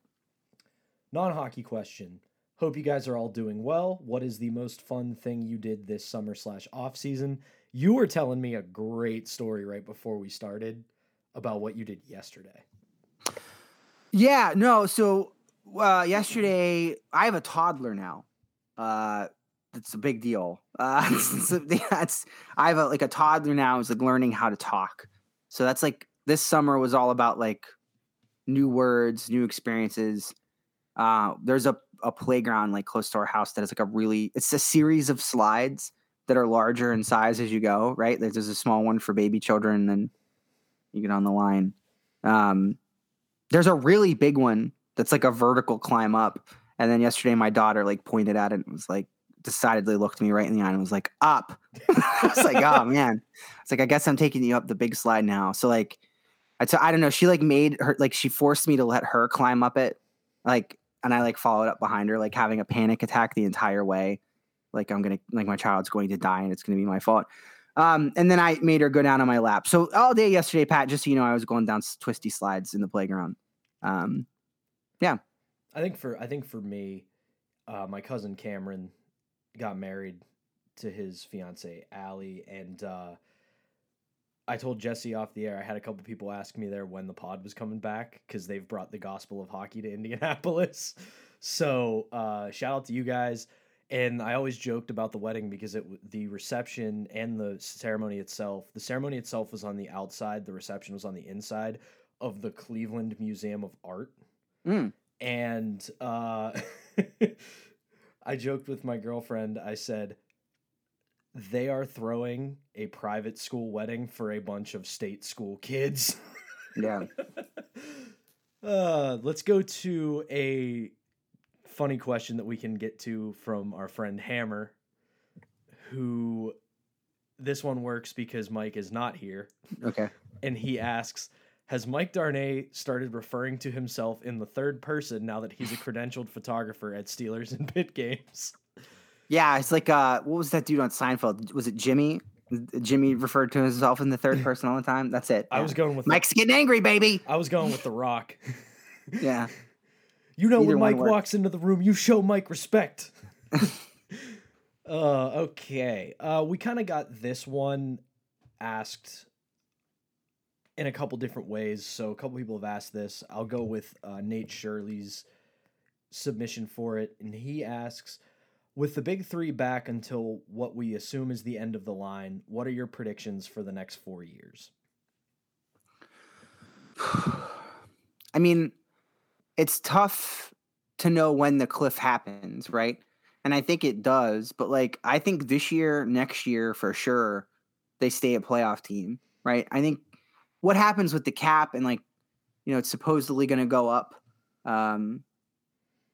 Non-hockey question. Hope you guys are all doing well. What is the most fun thing you did this summer slash off season? You were telling me a great story right before we started about what you did yesterday. Yeah, no. So uh, yesterday, I have a toddler now. Uh, it's a big deal. Uh, that's I have a, like a toddler now is like learning how to talk. So that's like this summer was all about like new words, new experiences. Uh, there's a a playground like close to our house that is like a really it's a series of slides that are larger in size as you go. Right, there's, there's a small one for baby children, and you get on the line. Um, there's a really big one that's like a vertical climb up. And then yesterday, my daughter like pointed at it and was like, decidedly looked me right in the eye and was like, up. I was like, oh man. It's like, I guess I'm taking you up the big slide now. So like, I t- I don't know. She like made her like she forced me to let her climb up it, like, and I like followed up behind her, like having a panic attack the entire way. Like I'm gonna like my child's going to die and it's gonna be my fault. Um, and then I made her go down on my lap. So all day yesterday, Pat, just so you know, I was going down twisty slides in the playground. Um, I think for I think for me, uh, my cousin Cameron got married to his fiance Allie, and uh, I told Jesse off the air. I had a couple people ask me there when the pod was coming back because they've brought the gospel of hockey to Indianapolis. So uh, shout out to you guys. And I always joked about the wedding because it the reception and the ceremony itself. The ceremony itself was on the outside. The reception was on the inside of the Cleveland Museum of Art mm, and uh, I joked with my girlfriend. I said, they are throwing a private school wedding for a bunch of state school kids. yeah. uh, let's go to a funny question that we can get to from our friend Hammer, who this one works because Mike is not here Okay. and he asks has mike darnay started referring to himself in the third person now that he's a credentialed photographer at steelers and pit games Yeah, it's like uh, what was that dude on Seinfeld? Was it Jimmy? Jimmy referred to himself in the third person all the time. That's it. i yeah. was going with the, Mike's getting angry, baby. i was going with the rock Yeah. you know Either when mike works. walks into the room you show mike respect uh okay uh we kind of got this one asked in a couple different ways so a couple people have asked this i'll go with uh, nate shirley's submission for it and he asks with the big three back until what we assume is the end of the line what are your predictions for the next four years I mean, it's tough to know when the cliff happens, right? And I think it does, but like I think this year, next year for sure, they stay a playoff team, right? I think what happens with the cap and like, you know, it's supposedly going to go up. Um,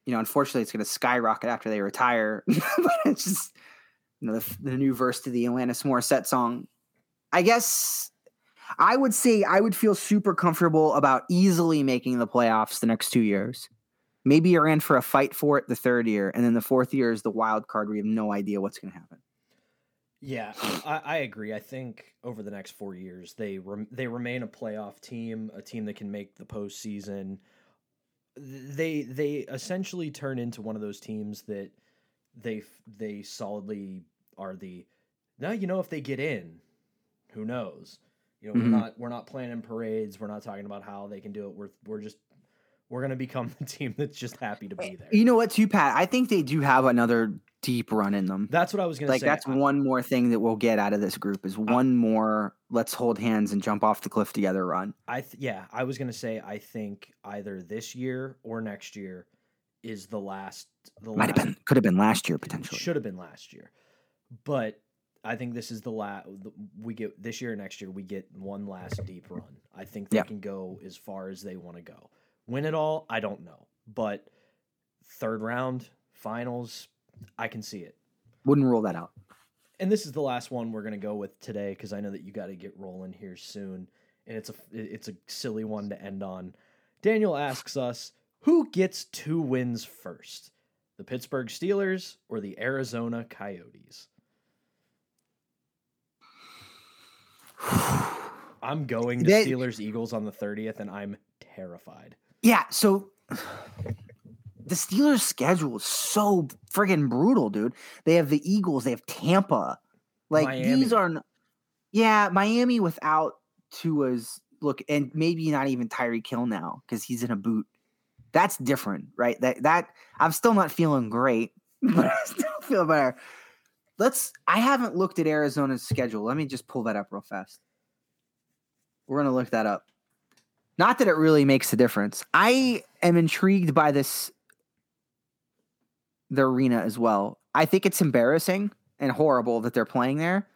you know, unfortunately, it's going to skyrocket after they retire. but it's just, you know, the, the new verse to the Alanis Morissette song. I guess I would say I would feel super comfortable about easily making the playoffs the next two years. Maybe you're in for a fight for it the third year, and then the fourth year is the wild card you have no idea what's going to happen. Yeah, I, I, agree. I think over the next four years, they rem- they remain a playoff team, a team that can make the postseason. They they essentially turn into one of those teams that they they solidly are the. Now you know if they get in, who knows? You know, mm-hmm. we're not we're not planning parades. We're not talking about how they can do it. We're we're just we're gonna become the team that's just happy to be eh, there. You know what, too, Pat? I think they do have another deep run in them. That's what I was gonna say. like. That's I, one more thing that we'll get out of this group is uh, one more let's hold hands and jump off the cliff together run. I th- yeah, I was gonna say I think either this year or next year is the last. The might last, have been could have been last year potentially. Should have been last year, but I think this is the last. We get this year, next year, we get one last deep run. I think they can go as far as they want to go. Win it all, I don't know, but third round, finals, I can see it. Wouldn't rule that out. And this is the last one we're gonna go with today because I know that you got to get rolling here soon, and it's a it's a silly one to end on. Daniel asks us, who gets two wins first, the Pittsburgh Steelers or the Arizona Coyotes? I'm going to Steelers Eagles on the 30th, and I'm terrified. Yeah, so the Steelers' schedule is so friggin' brutal, dude. They have the Eagles, they have Tampa. Like Miami. these are, yeah, Miami without Tua's look, and maybe not even Tyreek Hill now because he's in a boot. That's different, right? That that I'm still not feeling great, but I still feel better. Let's. I haven't looked at Arizona's schedule. Let me just pull that up real fast. We're gonna look that up. Not that it really makes a difference. I am intrigued by this the arena as well. I think it's embarrassing and horrible that they're playing there.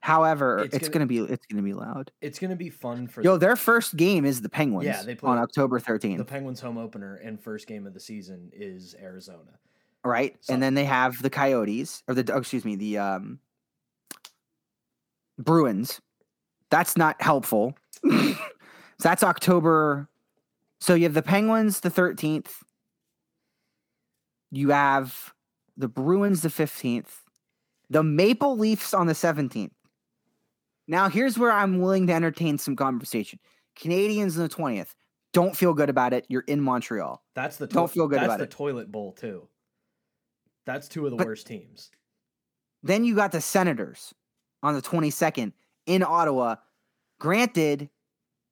However, it's, it's gonna, gonna, be it's gonna be loud. It's gonna be fun for yo. Their first game is the Penguins. Yeah, they play on October thirteenth. The Penguins home opener and first game of the season is Arizona. Right, so, and then they have the Coyotes or the oh, excuse me the um, Bruins. That's not helpful. So that's October. So you have the Penguins the 13th. You have the Bruins the 15th. The Maple Leafs on the 17th. Now, here's where I'm willing to entertain some conversation. Canadiens on the 20th. Don't feel good about it. You're in Montreal. That's the to- don't feel good that's about the it. toilet bowl too. That's two of the but worst teams. Then you got the Senators on the 22nd in Ottawa. Granted,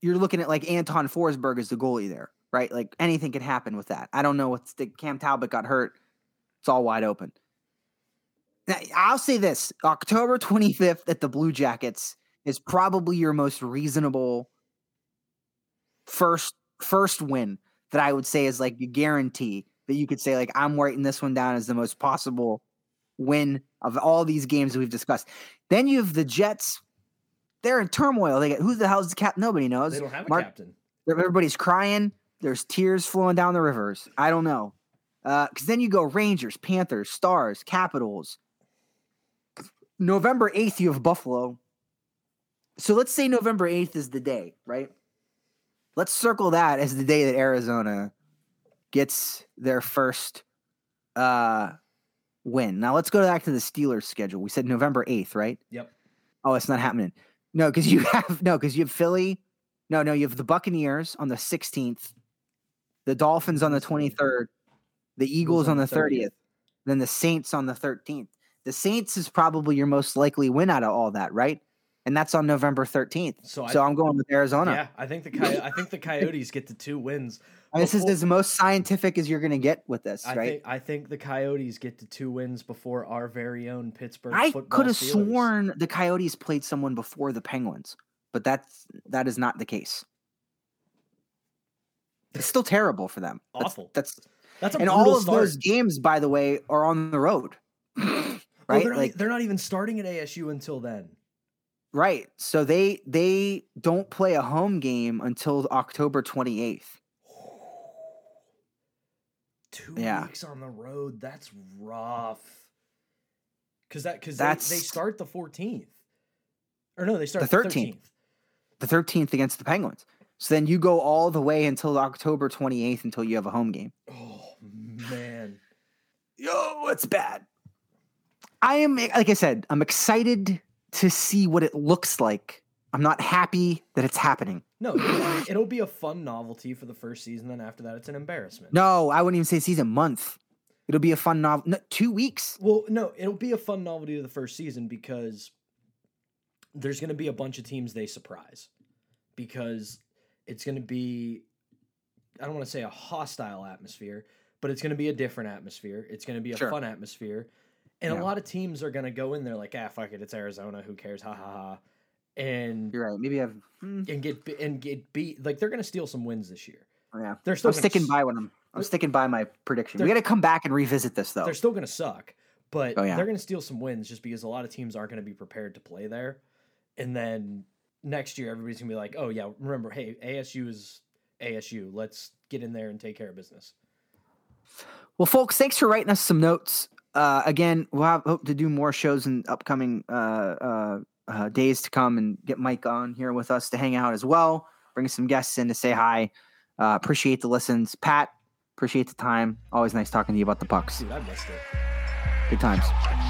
you're looking at like Anton Forsberg as the goalie there, right? Like anything can happen with that. I don't know what's the Cam Talbot got hurt. It's all wide open. Now, I'll say this October 25th at the Blue Jackets is probably your most reasonable first first win that I would say is like a guarantee that you could say like I'm writing this one down as the most possible win of all these games we've discussed. Then you have the Jets they're in turmoil. They get who the hell's the cap? Nobody knows. They don't have a Mark, captain. Everybody's crying. There's tears flowing down the rivers. I don't know. Because uh, then you go Rangers, Panthers, Stars, Capitals. November 8th, you have Buffalo. So let's say November 8th is the day, right? Let's circle that as the day that Arizona gets their first uh, win. Now let's go back to the Steelers schedule. We said November 8th, right? Yep. Oh, it's not happening. No, because you have no, because you have Philly. No, no, you have the Buccaneers on the 16th, the Dolphins on the 23rd, the Eagles on the 30th, then the Saints on the 13th. The Saints is probably your most likely win out of all that, right? And that's on November 13th. So, so I, am going with Arizona. Yeah, I think the Coy- I think the Coyotes get to two wins this is as most scientific as you're going to get with this, I right? Think, I think the Coyotes get to two wins before our very own Pittsburgh. I could have sworn the Coyotes played someone before the Penguins, but that's that is not the case. It's still terrible for them. That's- Awful. That's, That's a and all of start. those games, by the way, are on the road. Well, right? they're, not, like they're not even starting at ASU until then. right. So they they don't play a home game until October 28th. Two Yeah. weeks on the road. That's rough. Cause that because they, they start the 14th. Or no, they start The the 13th. 13th. The 13th against the Penguins. So then you go all the way until October 28th until you have a home game. Oh man. Yo, it's bad. I am like I said, I'm excited to see what it looks like. I'm not happy that it's happening. No, it'll, be a fun novelty for the first season. Then after that, it's an embarrassment. No, I wouldn't even say season month. It'll be a fun novel. No, two weeks. Well, no, it'll be a fun novelty to the first season because there's going to be a bunch of teams they surprise because it's going to be I don't want to say a hostile atmosphere, but it's going to be a different atmosphere. It's going to be a Sure. fun atmosphere. And Yeah. a lot of teams are going to go in there like, "Ah, fuck it, it's Arizona, who cares? Ha ha ha." And You're right. Maybe I've. hmm, and get and get beat. Like they're going to steal some wins this year. yeah. They're still I'm sticking s- by what I'm. I'm sticking by my prediction. We got to come back and revisit this though. They're still going to suck, but Oh, yeah. they're going to steal some wins just because a lot of teams aren't going to be prepared to play there. And then next year, everybody's to be like, oh, yeah, remember, hey, ASU is ASU. Let's get in there and take care of business. Well, folks, thanks for writing us some notes. Uh, again, we'll have hope to do more shows in upcoming uh, uh, uh, days to come and get Mike on here with us to hang out as well. Bring some guests in to say hi. Uh, appreciate the listens. Pat, appreciate the time. Always nice talking to you about the pucks. Dude, I missed it. Good times.